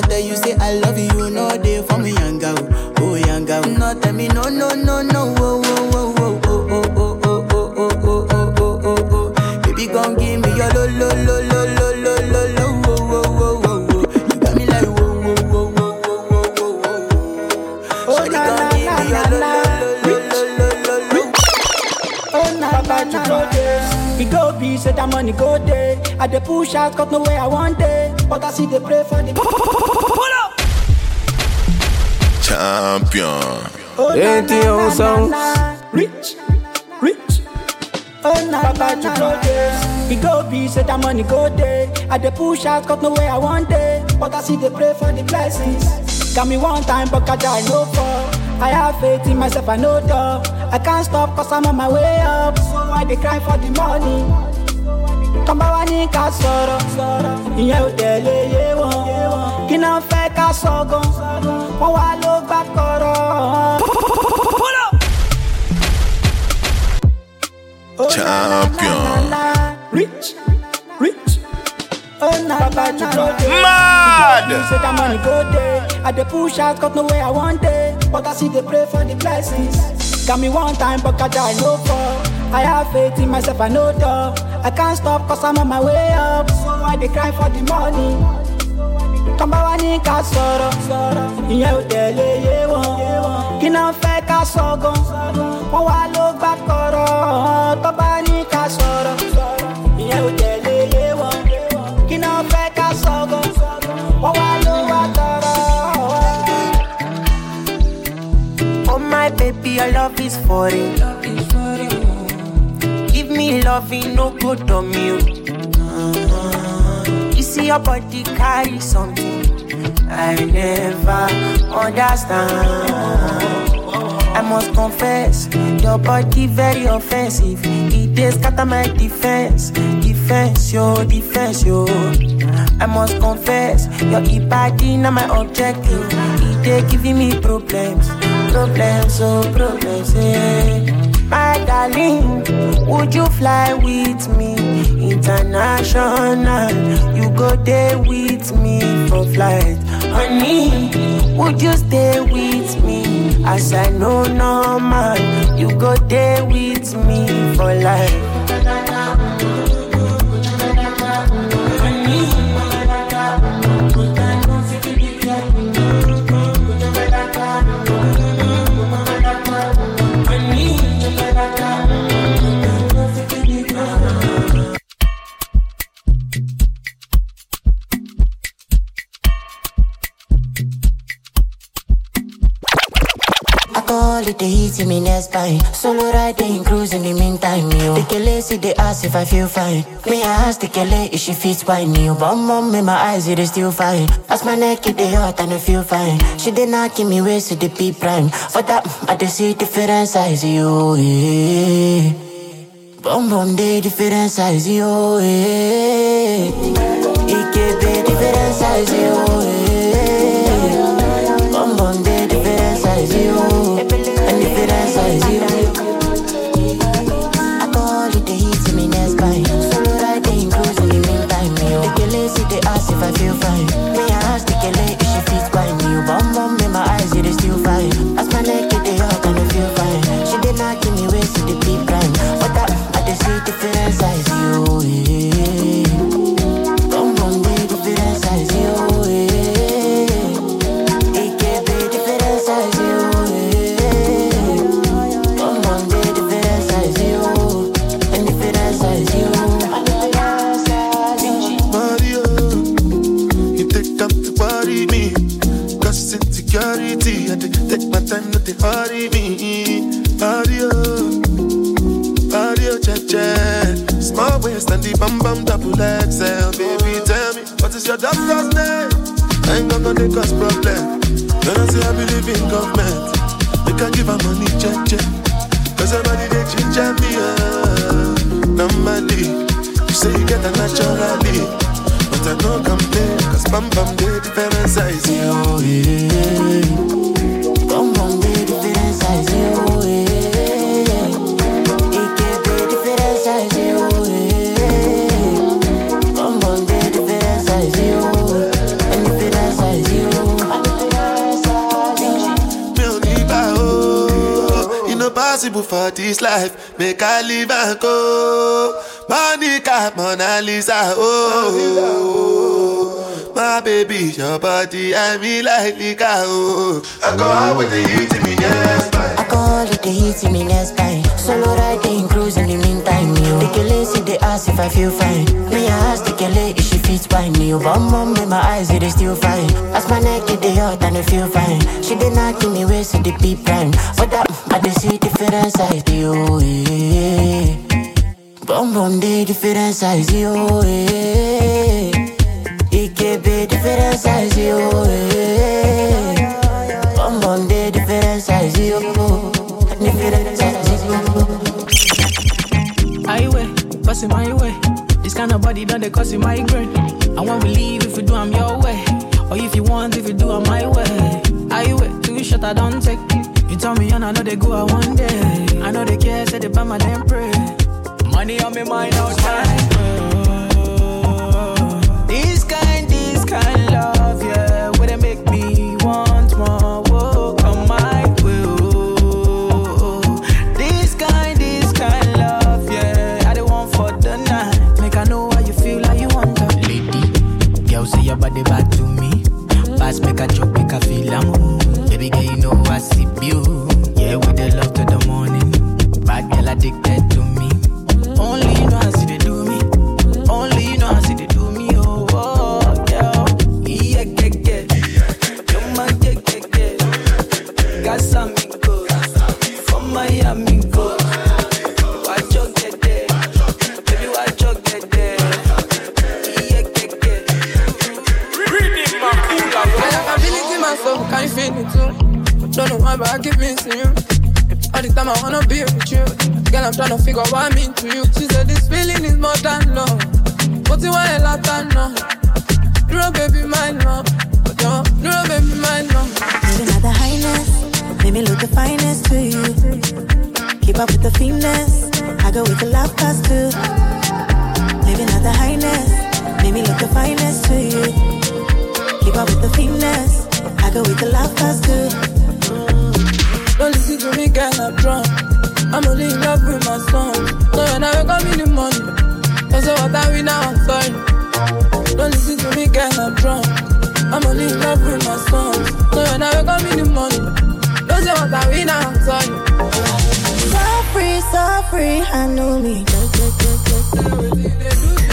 phantom. If I tell you say I love you, you know they for me, young girl, oh young girl. No, tell me no, no, no, no, oh, oh, oh, oh, oh, oh, oh, oh, oh, oh, oh, oh, oh, oh. Oh. Baby, gon' give me your lo, lo, lo, lo, lo, lo, lo, lo, oh, oh, oh, oh, oh. You got me like whoa, whoa, whoa, whoa, whoa, whoa, whoa, whoa.
Oh,
Shawty
na,
gon'
na,
give
na,
me your
na,
lo,
na.
lo, lo, lo, lo, lo, lo.
Oh na na na na. We go be say that money go day. I dey push out, got no way I want day. But I see they pray for the. Pull up.
Champion.
Oh
Ain't the old songs?
Rich, rich. Oh na na na na. We go be say that money go day. I dey push out, got no way I want day. But I see they pray for the blessings. Got me one time, but I die no fall. I have faith in myself, I know though. I can't stop cause I'm on my way up. So I dey cry for the money. Wa ní ká sọ̀rọ̀, ìyẹn ò tẹ̀lé yé wọn. Kí náà fẹ́ ká sọ gan, wọ́n wá ló gbà kọ̀rọ̀.
Champion.
Rich, rich. Oh.
Mad!
Say that money go. I dey push out, got no way I want day. But I see they pray for the blessings. Got me one time, but I die no fall. I have faith in myself, I know though. I can't stop cause I'm on my way up. So I dey cry for the money. Tọ́ba wa ní ká sọ̀rọ̀, ìyẹn ò tẹ̀lé yé wọn. Kí náà fẹ́ ká sọ gan, wọ́n wá ló gbà kọ̀rọ̀. Tọ́ba ní ká sọ̀rọ̀, ìyẹn ò tẹ̀lé yé wọn. Kí fẹ́ ká sọ gan, wọ́n wá ló wá.
Oh my baby, your love is for it. Give me loving, no good on you. You see your body carry something I never understand. I must confess, your body very offensive. It is scatter my defense, defense, yo, defense, yo. I must confess, your body not my objective. It dey giving me problems, problems, oh problems, yeah. Darling, would you fly with me international? You go there with me for flight, honey. Would you stay with me as I know normal? You go there with me for life.
It, they hit me next spine. Solo riding, cruise in the meantime, yo. The kele see they ass if I feel fine. Me, I ask the kele if she fits fine, yo. Bum bum in my eyes, it is still fine. As my neck, it they hot and I feel fine. She did not give me waist to the P prime. For that, I just see different size, yo. Yeah. Bum bum, they different size, yo. Yeah. It can be different size, yo.
Your doctor's name? I ain't gonna make us problem. When I say I believe in government, they can give her money, check, check. Cause somebody they ginger me, uh, normally. You say you get a naturally, but I don't complain. Cause bum bum, they different size, yo, yeah. Possible for this life. Make I live and go. Monica, Mona Lisa, oh. My baby, your body, I me like liquor, oh. I go out with the heat in me, yes,
I call it the heat in me next spine. Solo riding, cruise in the meantime, yo. The kele see they ask if I feel fine. Me, I ask the kele if fits fine, yo. Bum bum in my eyes, it is still fine. As my neck, it they hot and I feel fine. She did not give me waist to the P prime. But that, I just see different size, yo. Yeah. Bum bum, they different size, yo. Yeah. It can be different size, yo. Yeah. Bum bum, they different size, yo. Different size, yo.
Highway, passing my way. This kind of body done they cause you migraine. I won't believe if you do I'm your way. Or if you want, if you do I'm my way. Highway, two shot I don't take. You tell me and I know they go out one day. I know they care, say they buy my damn pray. Money on me mind all time. This kind, this kind Pass, make a joke, make a feel am. Baby girl, you know I see you. Yeah, with the love to the morning. Bad girl addicted
I keep missing you. All the time I wanna be with you. Girl, I'm trying to figure out what I mean to you. She said this feeling is more than love. But you want a lot of no. Duro, baby, my love. Yo, duro, baby, my love.
Moving at the highness, made me look the finest to you. Keep up with the finesse, I go with the love past too. Living at the highness, made me look the finest to you. Keep up with the finesse, I go with the love past too.
Don't listen to me, girl, I'm drunk. I'm only in love with my song. So when I wake up in the morning, say what I win now, I'm sorry. Don't listen to me, girl, I'm drunk. I'm only in love with my song. So when I wake up in the morning, don't say what I win now, I'm sorry.
So free, so free, I know me. Good mommy,
I know
me.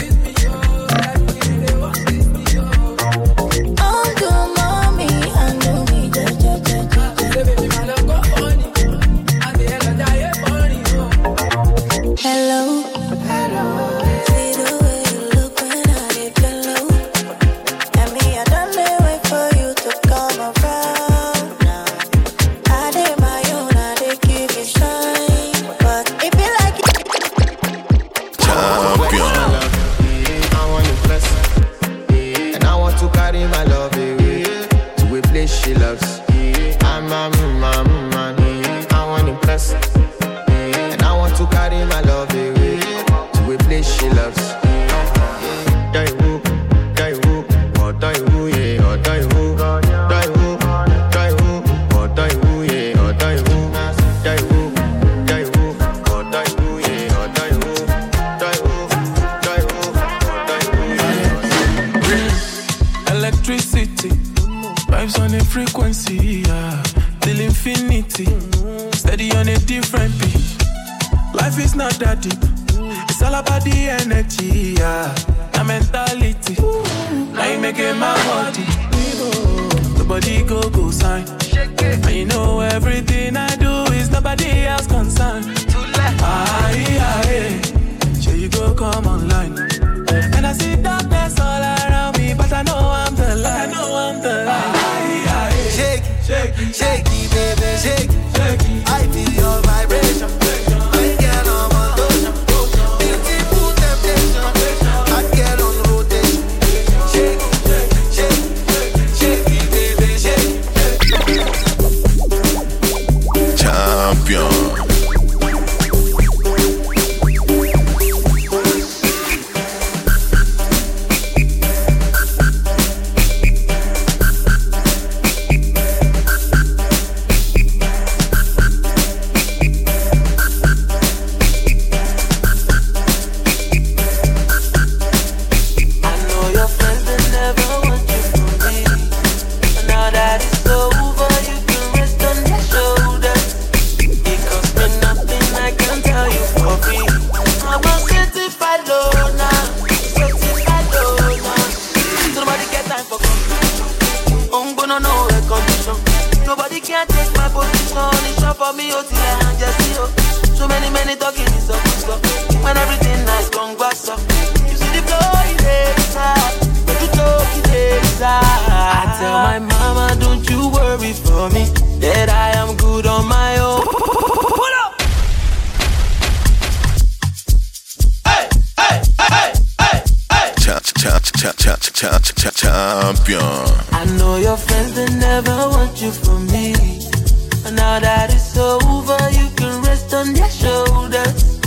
Their shoulders.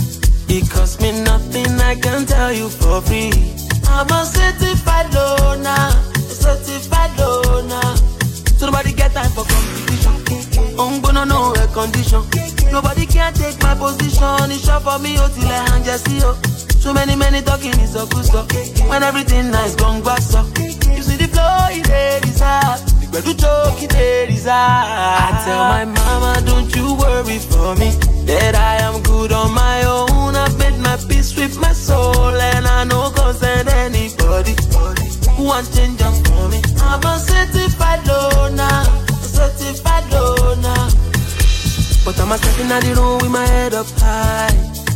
It costs me nothing, I can tell you for free. I'm a certified loner, a certified loner. So nobody get time for competition. I'm gonna know a condition. Nobody can take my position. It's short for me, oh, till I hang just see, oh. So many, many talking is a good stuff. When everything nice, gone back, so. You see the flow, it is hard. The do joke, it is hard. I tell my mama, don't you worry for me. That I am good on my own. I've made my peace with my soul. And I know concern anybody who want change up for me. I'm a certified loner, certified loner. But I'm a stepping out the room with my head up high.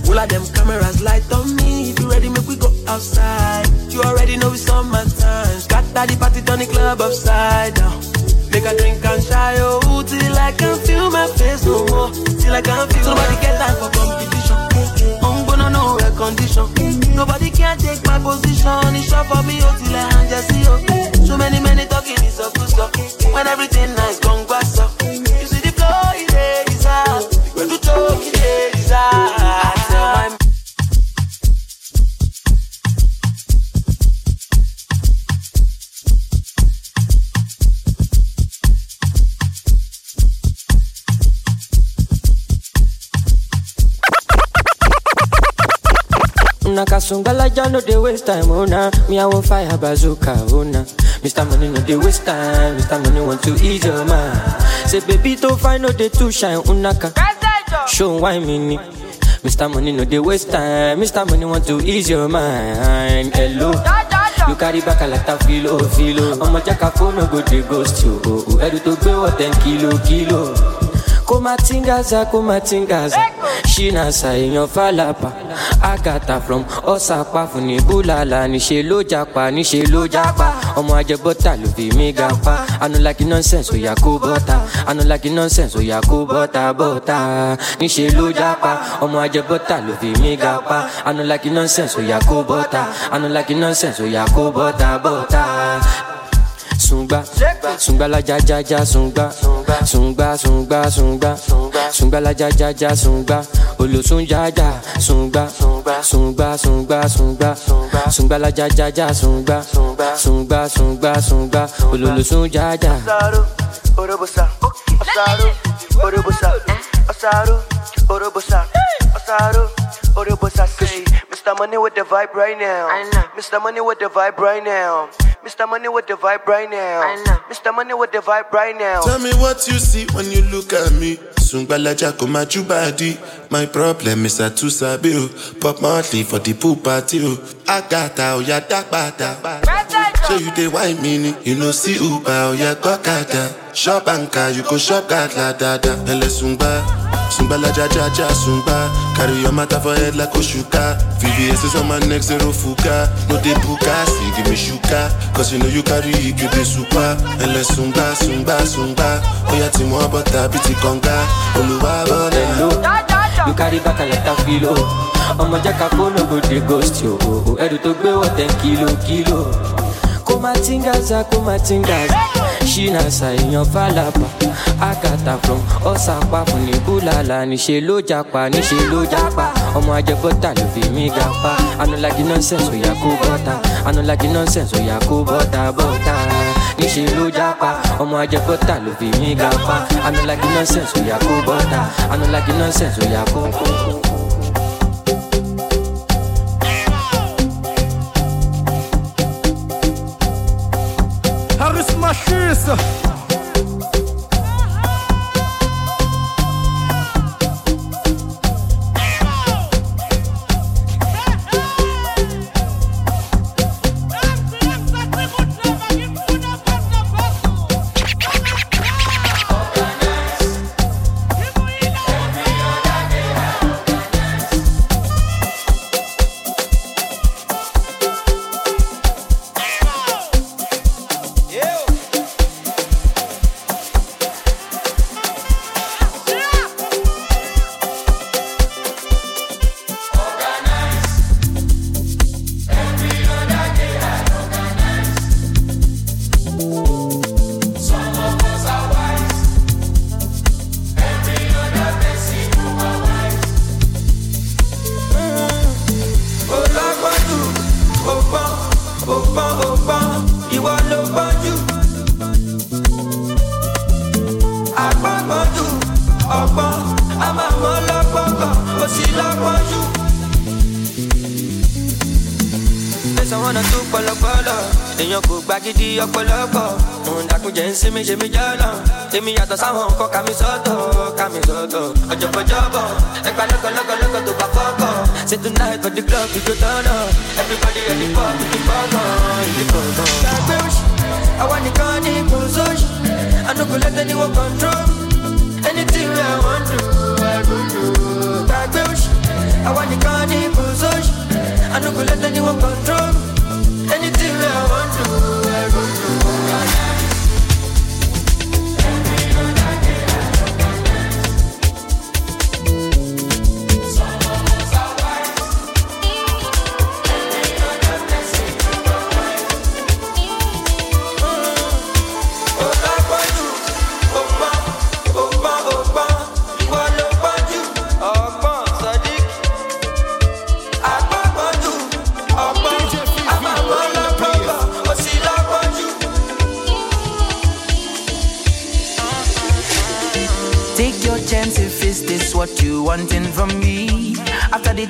All of them cameras light on me. If you ready, make we go outside. You already know it's summertime. Scatter the party, turn the club upside down. Make a drink and shy, oh, till I can feel my face no more. Till I can feel Somebody get time for competition. I'm gonna know a condition. Nobody can take my position. It's short for me, oh, till I hand just see, oh. So many, many talking is a good stuff. When everything nice,
Una kasungala ja no dey waste time, oh. Me I want fire bazooka, oh. Mr. Money no dey waste time, Mr. Money want to ease your mind. Say baby to find no dey too shine, unaka. Oh Show why me ni. Mr. Money no dey waste time, Mr. Money want to ease your mind. Hello. You carry back a lot of filo, filo. Ọmọ jaka phone no go dey ghost you. Oh, oh. Tó gbé wọ̀ ten kilo, kilo. Kó má tingaza, kó má tingaza. Ṣínà ṣàìyàn fàlàpà. Agatha from Ọ̀sàpá fún ní Búlàlà. Níṣe ló japa, níṣe ló japa. Ọmọ ajẹbọ́tà ló fi mí ga pa. I no like nonsense, oya kó bọ́tà. I no like nonsense, oya kó bọ́tà bọ́tà. Níṣe ló japa. Ọmọ ajẹbọ́tà ló fi mí ga pa. I no like nonsense, oya kó bọ́tà. I no like nonsense, oya kó bọ́tà bọ́tà sungba sungba la ja ja ja sungba sungba sungba sungba sungba la ja ja ja sungba olosun ja ja sungba sungba sungba sungba sungba la ja ja ja sungba sungba sungba sungba ololosun ja ja.
Osaru, Orobosa, Osaru, Orobosa, Osaru, Orobosa. Say, Mr. Money with the vibe right now. Mr. Money with the vibe right now. Mr. Money with the vibe right now. Mr. Money with the vibe right now.
Tell me what you see when you look at me. Sungbalaja ko my body. My problem is I too sabi. Pop Marley for the pool party o. Agata oya dagbada. So you dey wine me ni. You know see Uber oya gbọ́kada. Shop anka you go shop gada dada. Ẹlẹ sungba. Sungbalaja ja ja sungba. Carry your matter for head like Oshuka. VVS is on my neck zero fuka. No dey buka, see give me shuka. Cause you know you carry it, you dey super. Sungba sungba sungba. Oya ti mọ bọ́tà bí ti kànga. Olúwa bọ́lẹ̀.
You carry back a lot of kilo. ọmọ jẹ́ ká kó no go dey ghost yo ẹrù tó gbé wọ̀ ten kilo kilo. Kó má tingaza kó má tingaza ṣínà fàlàpà àgàtà from fún ní búlàlà níṣẹ́ ló japa níṣẹ́ ló japa. Ọmọ ajẹbọ́tà ló fi mí ga pa anulagi nonsense òyà kó bọ́tà anulagi nonsense òyà kó bọ́tà bọ́tà níṣẹ́ ló japa ọmọ ajẹbọ́tà ló fi mí ga pa anulagi nonsense òyà kó bọ́tà anulagi nonsense òyà kó kó
Machis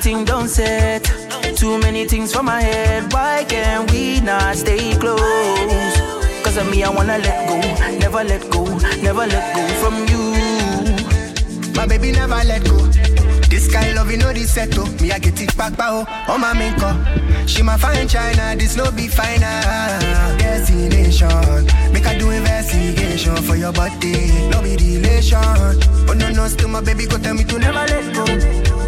thing don't set, too many things for my head. Why can't we not stay close? Cause of me, I wanna let go, never let go, never let go from you.
My baby never let go. This kind love, you know this settle. Oh. Me, I get it back, bow. On oh. oh, my main call. She my fine China, this no be final. Destination. Make I do investigation for your body. No be relation. Oh no, no, still my baby go tell me to never let go.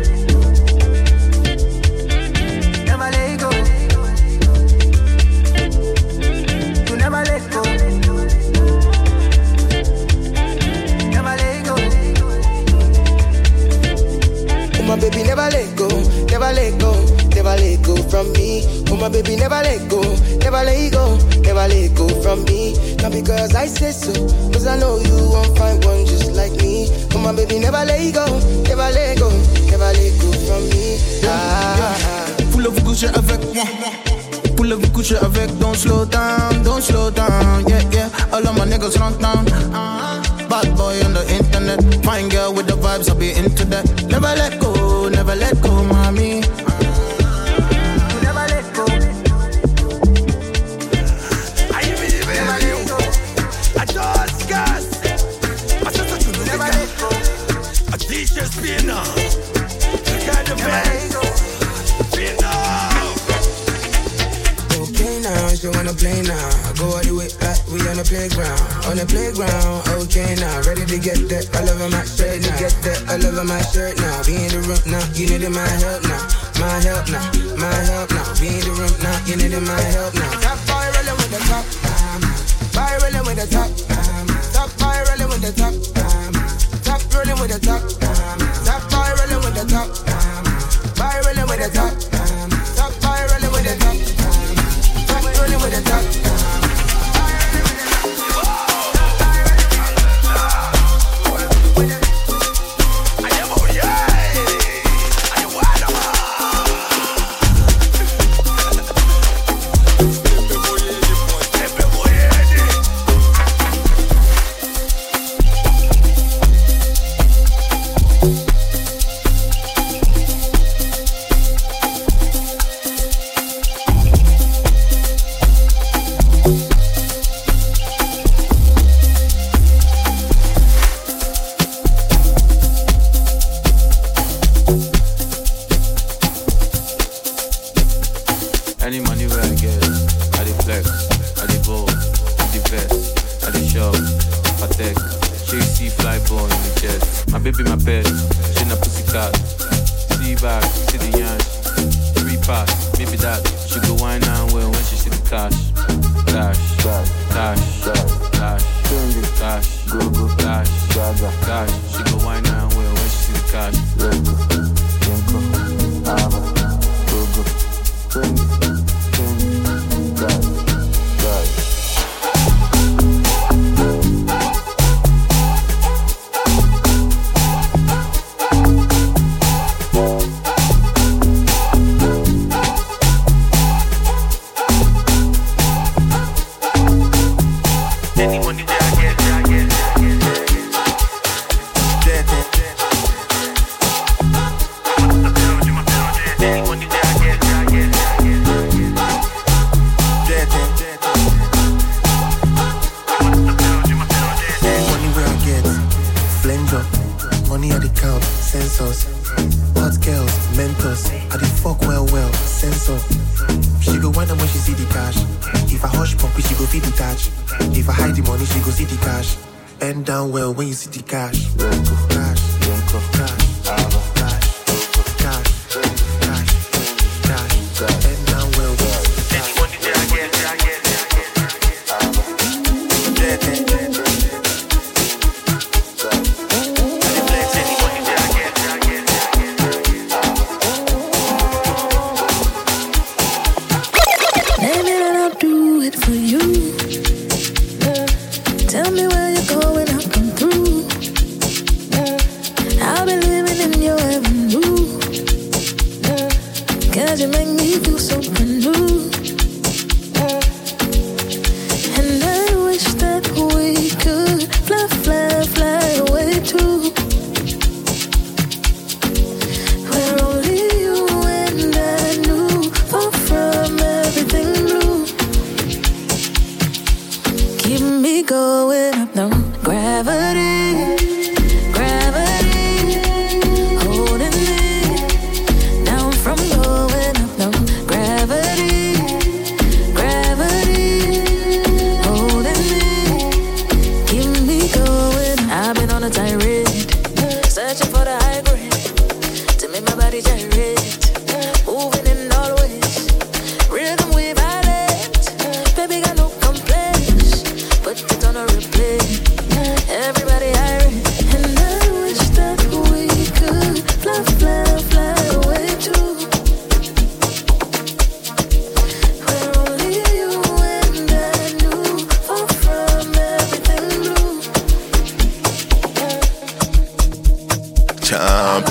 Let go, never let go from me. Oh my baby, never let go, never let go, never let go from me. Not because I say so, cause I know you won't find one just like me. Oh my baby, never let go, never let go, never let go from me. Ah,
Voulez-vous coucher avec moi? Voulez-vous coucher avec? Don't slow down, don't slow down. Yeah, yeah. All of my niggas run down. Bad boy on the internet. Fine girl with the vibes, I'll be into that. Never let go, never let go, mommy.
Playground, on the playground. Okay now, ready to get that. I love my shirt now. Get that. I love my shirt now. Be in the room now. You need my help now. My help now. My help now. Be in the room now. You need my help now. Top boy rolling with the top. Uh-huh. Boy rolling with the top. Uh-huh. Top boy rolling with the top. Uh-huh. Top rolling with the top. Top boy rolling with the top. Boy rolling with the. Top
Any money where I get, I dey flex, I dey I dey I dey I she see fly ball in the chest. My baby, my pet, she na pussy cat. See back, see the yansh, three pass, maybe that. She go wine and well when she see the cash, cash, cash, cash, cash, cash, go go cash, cash. She go wine and well when she see the cash. Go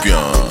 Champion.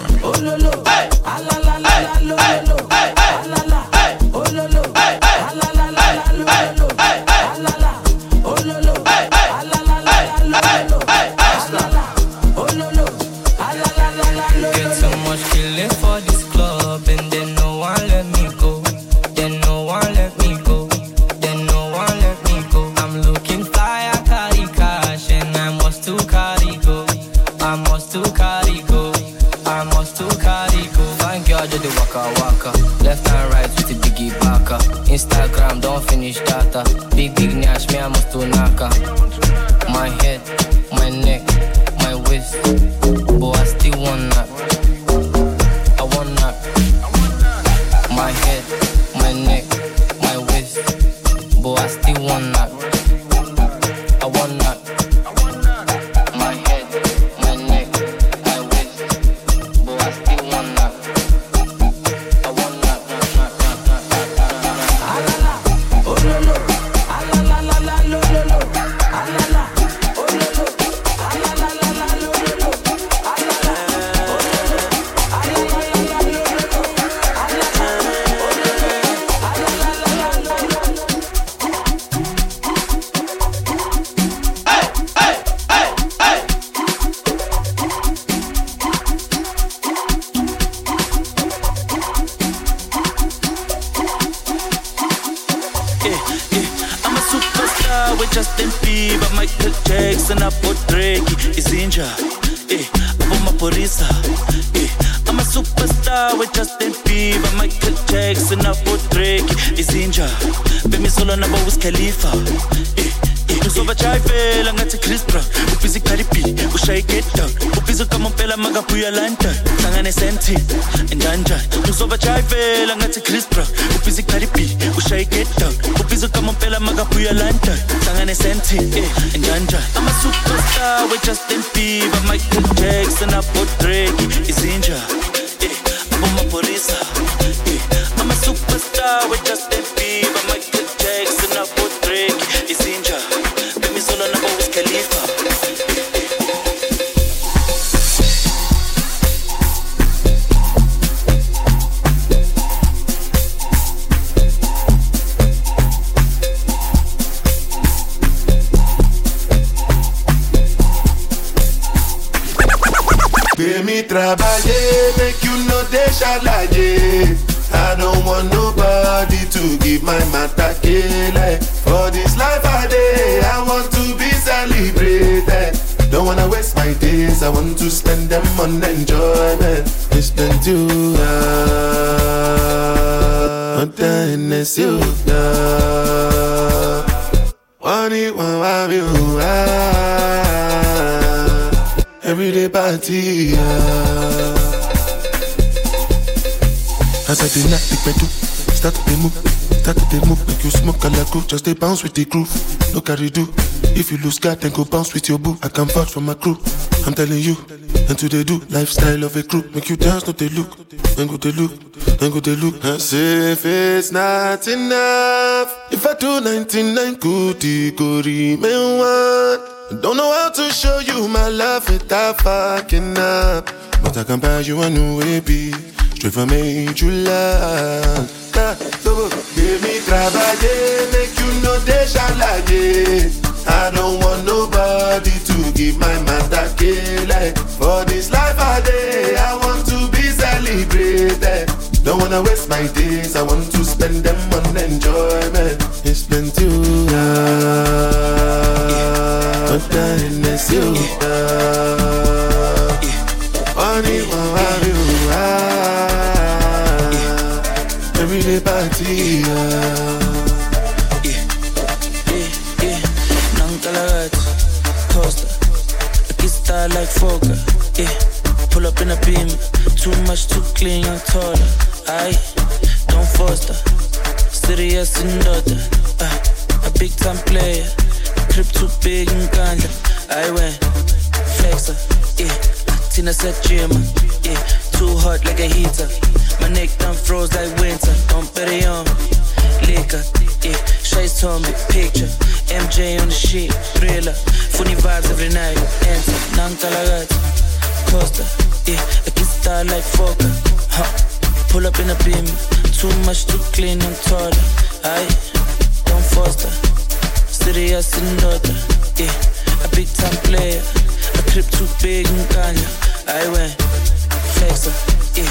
Them on enjoyment. It's been too long. Then it's you. One it, one, one, you, ah. Everyday party, ah. As I did not the pedal, start to move, start to the move, make you smoke like just they bounce with the groove. No carry do. If you lose God, then go bounce with your boo. I can vouch for my crew. I'm telling you, and to they do lifestyle of a crew. Make you dance, not they look, then go they look, then go they look. As if it's not enough. If I do 99 goody, go remain one. Don't know how to show you my love without fucking up. But I can buy you a new baby. Straight from you love. Ah, so, Give me travailler, make you know they shalaye. I don't want nobody to give my matter like For this life I day, I want to be celebrated. Don't wanna waste my days, I want to spend them on enjoyment. It's been too long, but then it's you. Only ah. Everyday party. ah.
Nankalagati, Costa, Lucky star like Foka, yeah. Pull up in a beam, too much, too clean, young taller. I don't foster, serious and daughter. Uh, a big time player, crib too big and ganja. I went flexer, yeah. Tina said gym, yeah. Too hot like a heater. My neck done froze like winter. Don't bet it on. Liquor, yeah. Shades told me, picture. MJ on the sheet, thriller. Funny vibes every night. Enter, Nankalagati, Costa, yeah. A kiss star like Foka, huh. Pull up in a beam, too much, too clean and taller. Aye, don't foster. Serious and daughter, yeah. A big time player. A crib too big and ganja. I went flexer, yeah.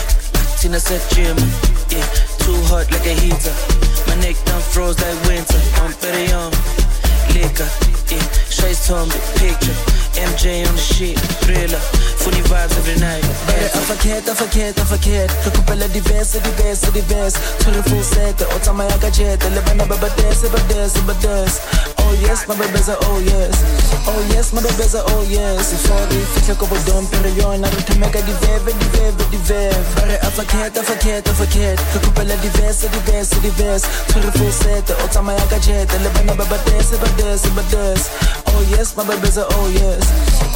Tina said gym, yeah. Too hot like a heater. My neck done froze like winter. I'm petty on um, liquor, yeah.
FaceTime, big picture. MJ on the shit, thriller. Funny vibes every night.
Er forkert, er forkert, er forkert Kan kupele de best, de best, de best 24-7, otama ya gadget Elevana baba dance, baba dance, baba dance Oh yes, my baby's a oh yes. Oh yes, my baby's a oh yes. Sorry, fihle ko bodom Pero yun, narutameka di veve, di veve, di veve Bare er forkert, er forkert, er forkert Kan kupele de best, de best, de best 24-7, otama ya gadget Elevana baba dance, baba dance, baba dance Oh yes, my baby's a oh yes.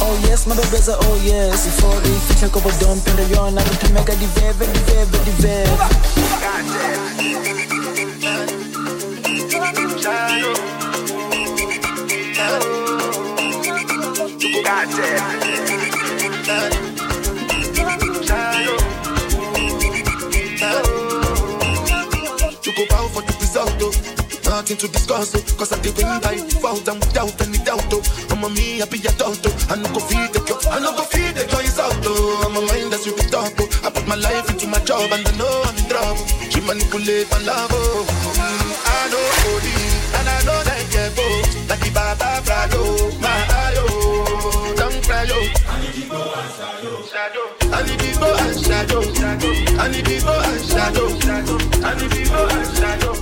Oh yes, my baby's a oh yes Fihle ko bodom Pero yun, narutameka di veve, di veve, di veve.
Nothing to discuss. Cause I did win by default and without any doubt, oh. I'm a be adult, oh. I feed the I feed Put my life into my job and I know I'm in trouble. She manipulate my love, oh. Mm, I know holy, and I know that get both. Like the Baba Frado, my ayo, don't cry, oh. I need to go and shadow. I need to go and shadow. I need to go and shadow. I need to go and shadow.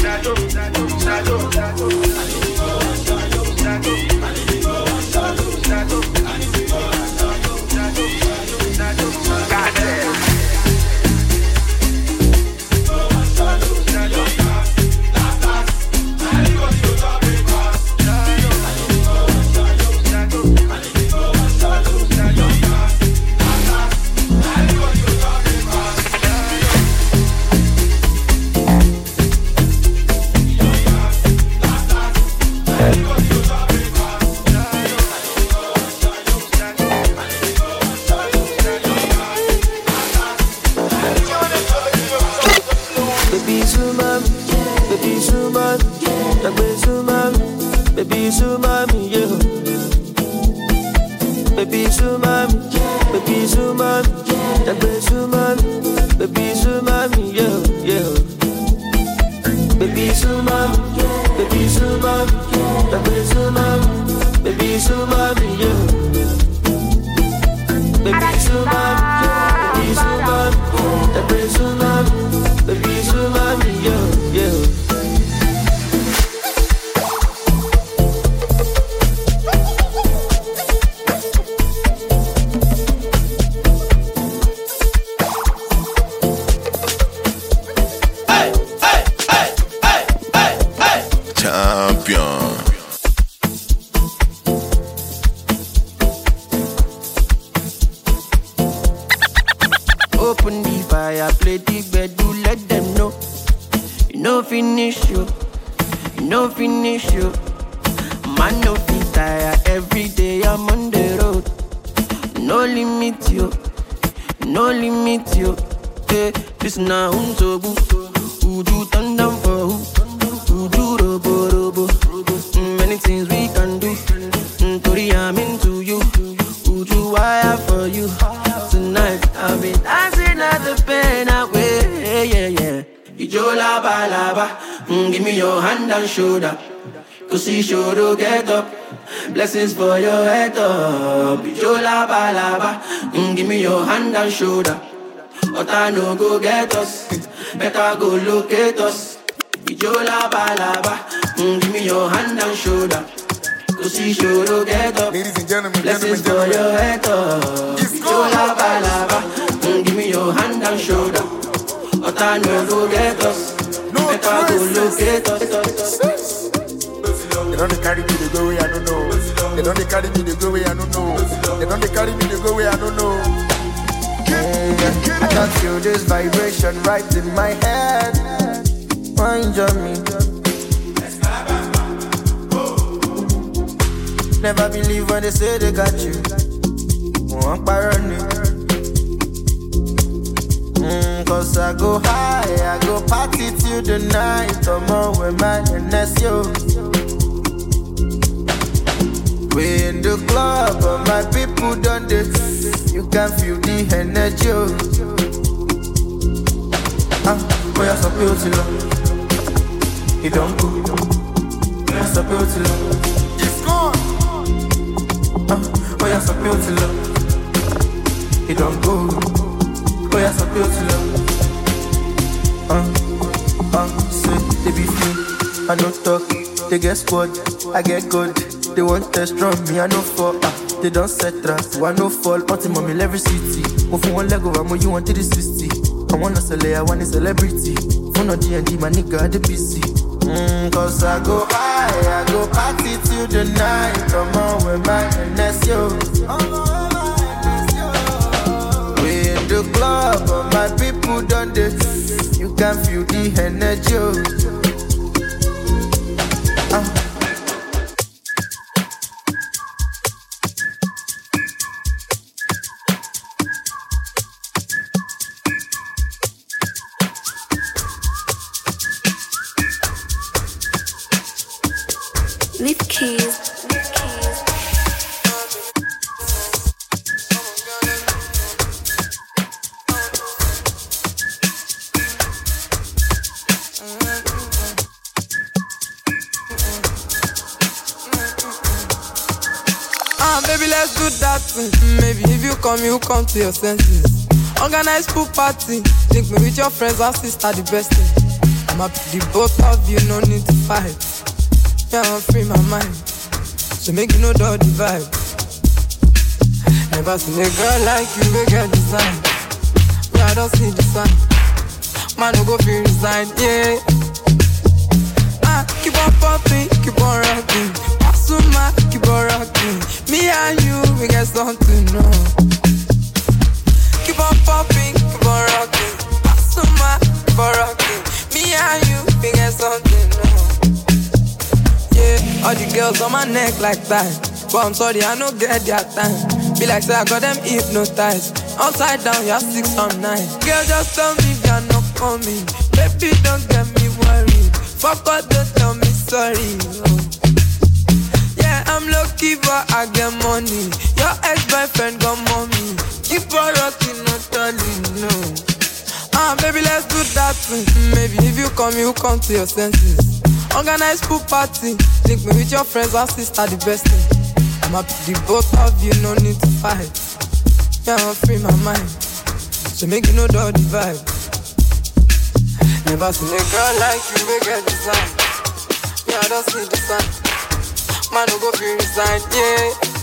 Shadow, shadow, shadow, shadow.
Blessings for your head up. Ijo laba laba. Mm, give me your hand and shoulder. Ota no go get us. Better go locate us. Ijo laba laba. Mm, give me your hand and shoulder. Cause see sure get up.
Ladies and gentlemen,
Blessings
gentlemen,
for your head up. Ijo laba laba. Mm, give me your hand and shoulder. Ota no go get us. Better go locate us.
They don't carry me the way I don't know. They don't dey carry me the go way I don't know. They don't carry me the go way I don't know.
I can feel this vibration right in my head. Mind on me. Never believe when they say they got you. One parony. Mm, Cause I go high, I go party till the night. With my NSO. We in the club, but my people done this. You can feel the energy. oh. Ah, boy, I you till long. He don't go. Boy, I stop you long.
It's gone.
Bóyá sọ pé ó ti lọ. It don't go. Sọ pé ó ti lọ. Uh, uh, say, they be free. I no talk. They get squad. I get good. They want test from me. I no fall. Ah, they don't set trust. I no fall. Until mommy every city. Mo fún wọn lẹ́gọ̀ àmọ́ you want 360. I wanna it, I want a celebrity. Phone on D&D, my nigga, the PC. Mm, cause I go high, I go party till the night. Come on with my NSO. We in the club, my people done this. You can feel the energy.
If you come, to your senses. Organize pool party. Think me with your friends and sister, the best thing. I'm happy the both of you, no need to fight. Yeah, I'm free my mind. So make you know the vibe. Never seen a girl like you, we get design. Yeah, I don't see the sign. Man, no go feel resign, yeah. Ah, keep on popping, keep on rocking. Pasuma, keep on rocking. Me and you, we get something, no. Popping, keep rocking. Pasuma, keep on rocking. Me and you, we get something. Yeah, all the girls on my neck like that. But I'm sorry, I don't get their time. Be like, say, I got them hypnotized. Upside down, you're six on nine. Girl, just tell me you're not coming. Baby, don't get me worried. Fuck all, don't tell me sorry. oh. Yeah, I'm lucky, but I get money. Your ex-boyfriend got mommy. Keep on rocking, not no. Ah, baby, let's do that thing. Maybe if you come, you come to your senses. Organize pool party. Link me with your friends and sister, the best thing. I'm happy the both of you, no need to fight. Yeah, I'm free my mind. So make you know the vibe. Never seen a girl like you, we get design. Yeah, I don't see the sign. Man, no go feel resign, yeah.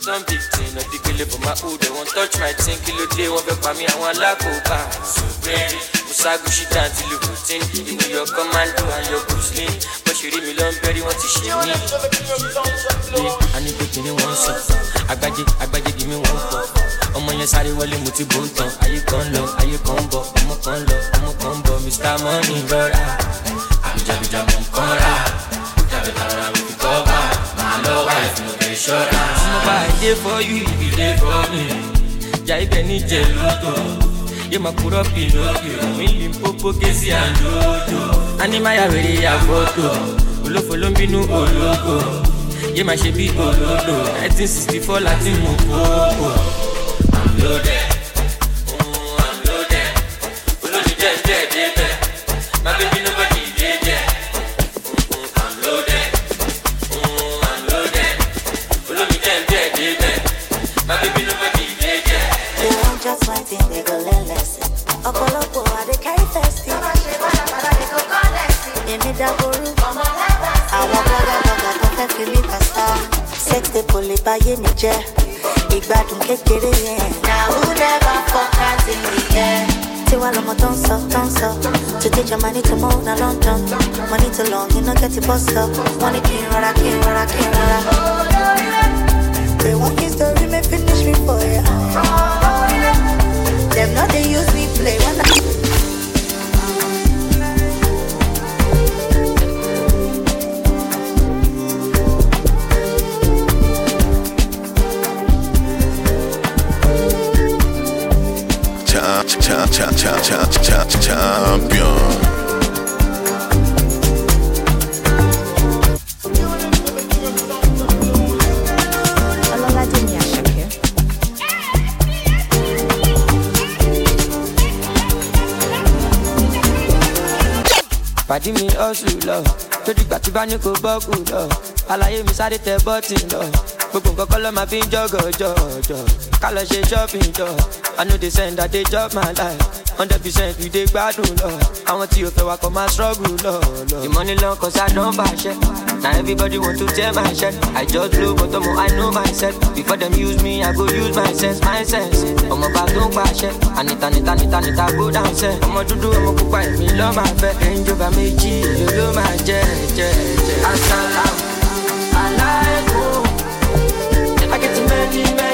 Some big thing, the killer for my hood. They won't touch my thing, day, won't be for me, I want lakoba. So very, Musagushi down till you routine. Even your commando and your Bruce Lee. Long, very want to shit me. Yeah, I need to give me one shot. Agbaje, agbaje, give me one pop. ọmọ yẹn sáré wọlé mo ti bò ń tán ayé kan lọ ayé kan ń bọ ọmọ kan lọ ọmọ kan ń bọ mr money rọra àbíjàbíjà mọ̀ ń kán ṣọ́ra. mo bá a dé for you you dey for me. Jà ibẹ̀ ní jẹ̀ lóko yé máa kúrọ́ pinocchio. Mi lè pópó kéésì àndójò ánímáyà wèrè ya fọ́tò olófo ló ń bínú ológo. Yé máa ṣe bí olódò nineteen sixty four láti mú kókó. I'm loaded,
festive. èmi dàgbòrú. àwọn bọ́gàbọ́gà tó fẹ́ fi mí pàṣà. sex tape ò lè báyé mi jẹ́. ìgbádùn kékeré yẹn. na who never out in the air. tiwa lọmọ tó ń sọ tó ń sọ. to teach your money to move na london. money too long you no get the bus stop. wọ́n ní kí n rọra kí n rọra kí n rọra. They want history, may finish me for ya. Them not they use me play when I.
cha cha cha cha cha champion.
pàdí mi ọ̀sùn lọ. Lójú ìgbà tí bá ní kò bọ́ọ̀kù lọ. Àlàyé mi sáré tẹ bọ́ọ̀tì lọ. Gbogbo nǹkan kọ́ ló máa fi ń jọ́gọ̀jọ̀jọ̀ ká lọ ṣe ṣọ́ọ̀fì jọ. I know they send that they job my life. Hundred percent we dey gbadun lọ. Àwọn tí o fẹ́ wa kọ́ máa struggle lọ. The money long cause I don shit. Na everybody want to tear my shirt. I just blow but ọmọ I know myself. Before dem use me, I go use my sense, my sense. Ọmọ bá tó ń pàṣẹ. Ànita nita nita nita go down sẹ́. Ọmọ dúdú ọmọ pupa èmi lọ́ máa fẹ́. Ẹnjọ́ bá méjì èlò ló máa jẹ́ jẹ́ jẹ́. my alaikum. I get many many.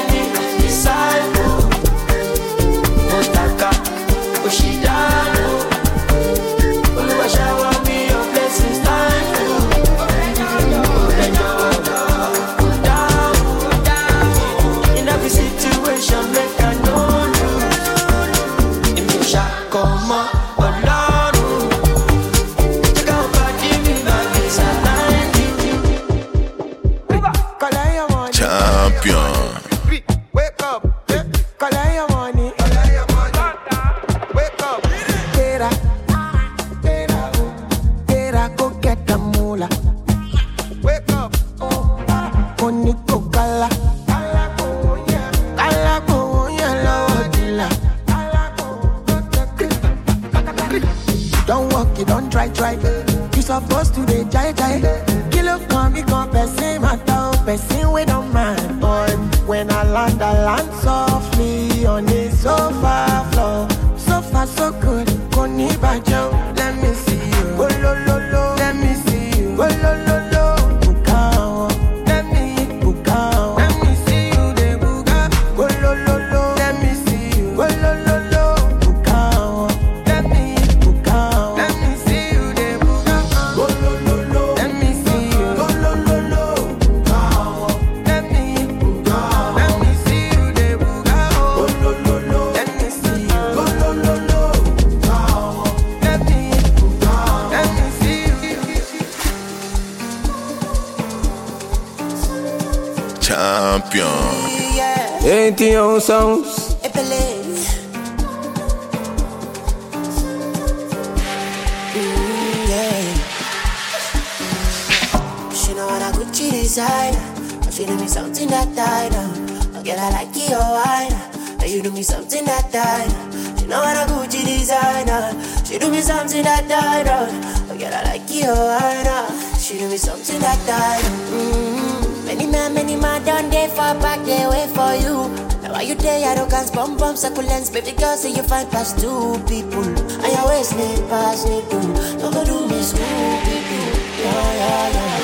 friends, baby girl, say you fight past two people. I always need past me too. Don't go do me school people. Yeah, yeah, yeah.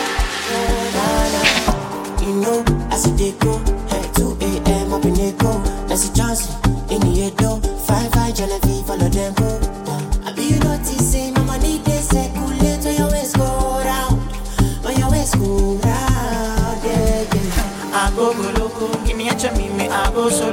yeah, yeah, yeah. You know, I see they go. Hey, 2 a.m. up in the go. That's a chance in the eight door. Five, five, Genevieve, follow them go. I be you noticing, I'm money, they Cool, let you always go round, when you always go round, yeah, yeah.
I go, go, loco, give me a chami, me, I go solo.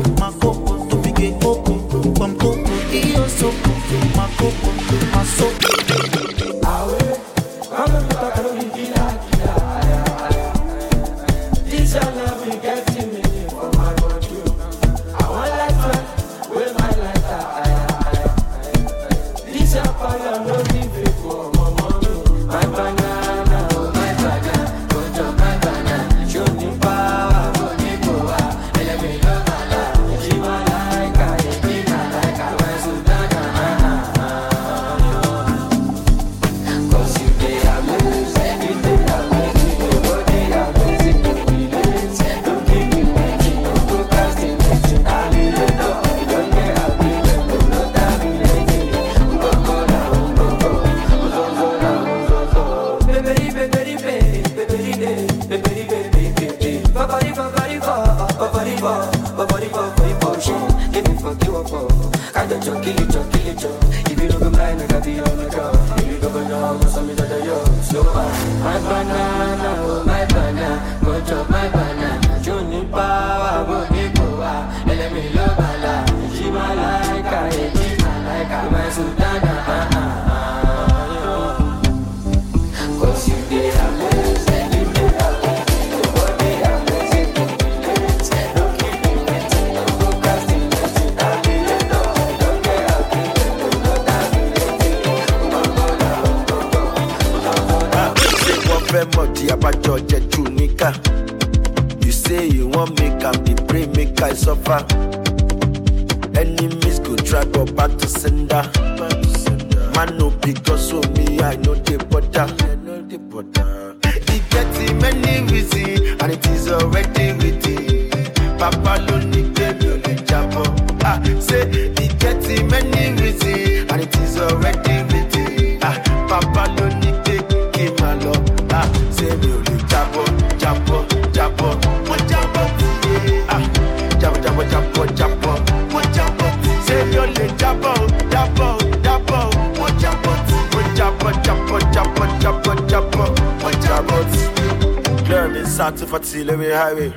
Me,
Sati for Tillery Highway.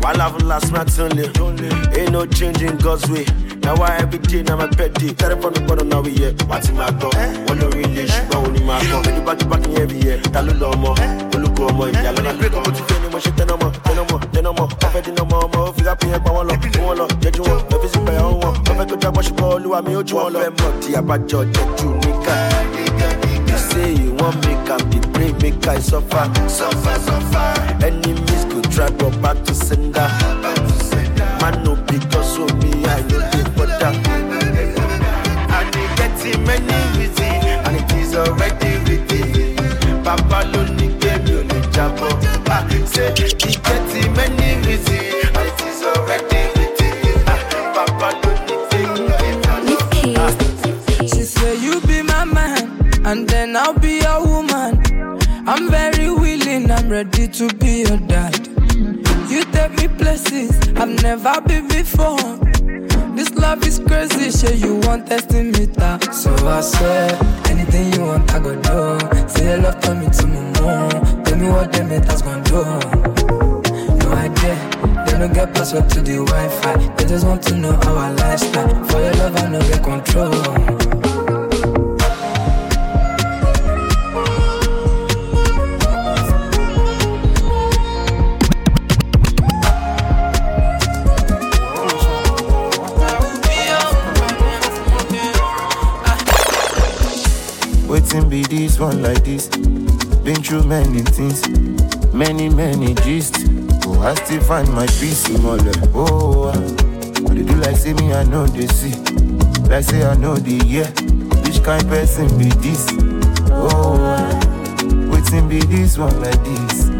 While I've last night only. Ain't no changing God's way. Now why every day now my birthday. Telephone the bottom now we here. What's in my door? One no really ṣùgbọ́n òní máa kọ́. Ẹni bá ti bá kí every year. Ló lọ ọmọ? Olùkọ́ ọmọ ìyá up ti fẹ́ ni mo ṣe tẹná mọ́. Tẹná mọ́, tẹná mọ́. Wọ́n fẹ́ dín ọmọ ọmọ. Ó fi ká pín ẹgbà wọn lọ. Fún wọn lọ, jẹ́jú wọn. Ẹ fi sí pẹ̀yà wọn. Wọ́n fẹ́ tó jábọ́ ṣùgbọ́n olúwa mi ó jù wọn lọ. Wọ́n fẹ́ mọ̀ di abájọ jẹ́jú níkà. Say you wan make am dey pray make I suffer. Suffer, suffer. Enemies go try but back to sender. Man no because of me, I know
ready to be your dad. You take me places I've never been before. This love is crazy, sure you want testing me that. So I said, anything you want, I go do. Say your love to me to me more. Tell me what them haters gonna do. No idea, they don't get password to the Wi-Fi. They just want to know our lifestyle. For your love, I know get control.
Waiting be this one like this. Been through many things, many, many gist. Oh, I still find my peace in. Oh, but they do like say me, I know they see. Like say I know the yeah. Which kind person be this? Oh, waiting be this one like this.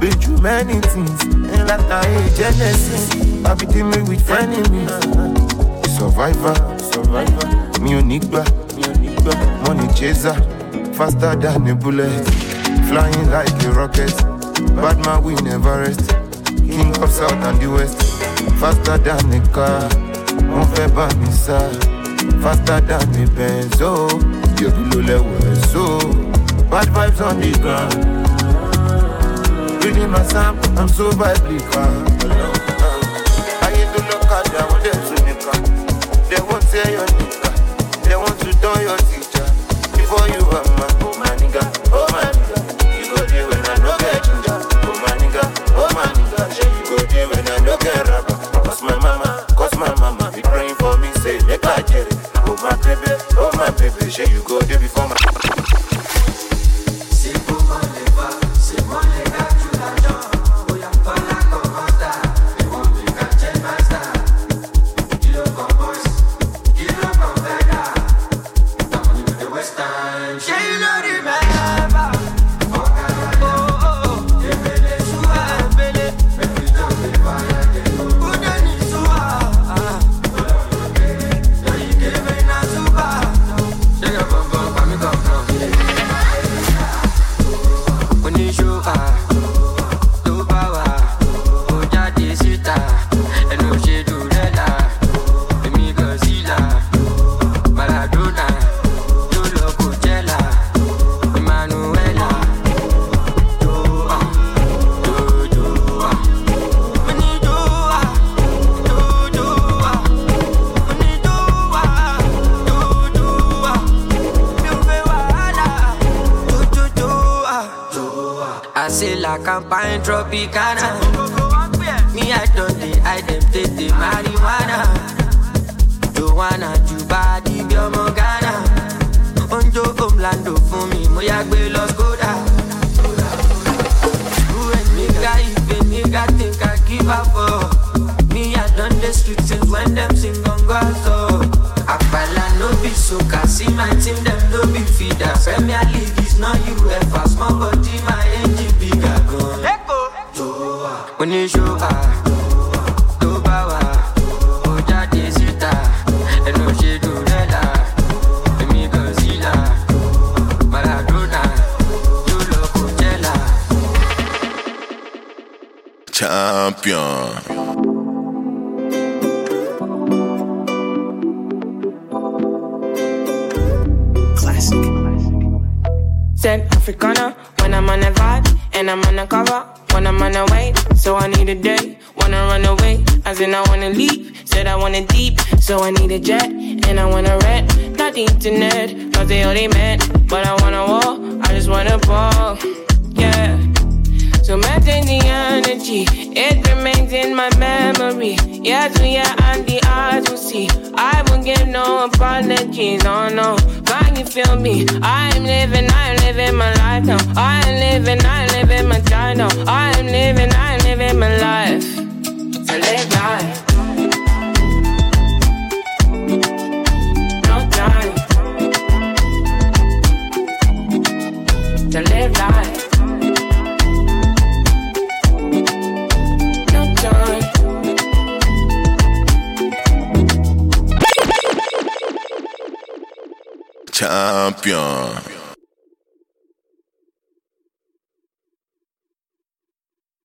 Been through many things, and like I hate Genesis. I be dealing with enemies. Survivor, survivor. Me onigba, me onigba. Money chaser, faster than a bullet. Flying like a rocket. Bad man we never rest. King of South and the West. Faster than a car. Wọ́n fẹ́. Faster than a Benz. Oh, yóò ló lẹ́wọ̀ so. Bad vibes on the ground. Reading my psalm, I'm so biblical. in Tropicana. Me, I don't they identify the marijuana. You wanna your body Joanna, Juba, Ghana? On your homeland, do for me,
Moyagbe, Los Goda. Who and me, guy, even me, I think I give up for.
Me, I done the streets since when them sing on God, so. Akbala no be so, cause see my team, them no be feeder. Premier League is not
US.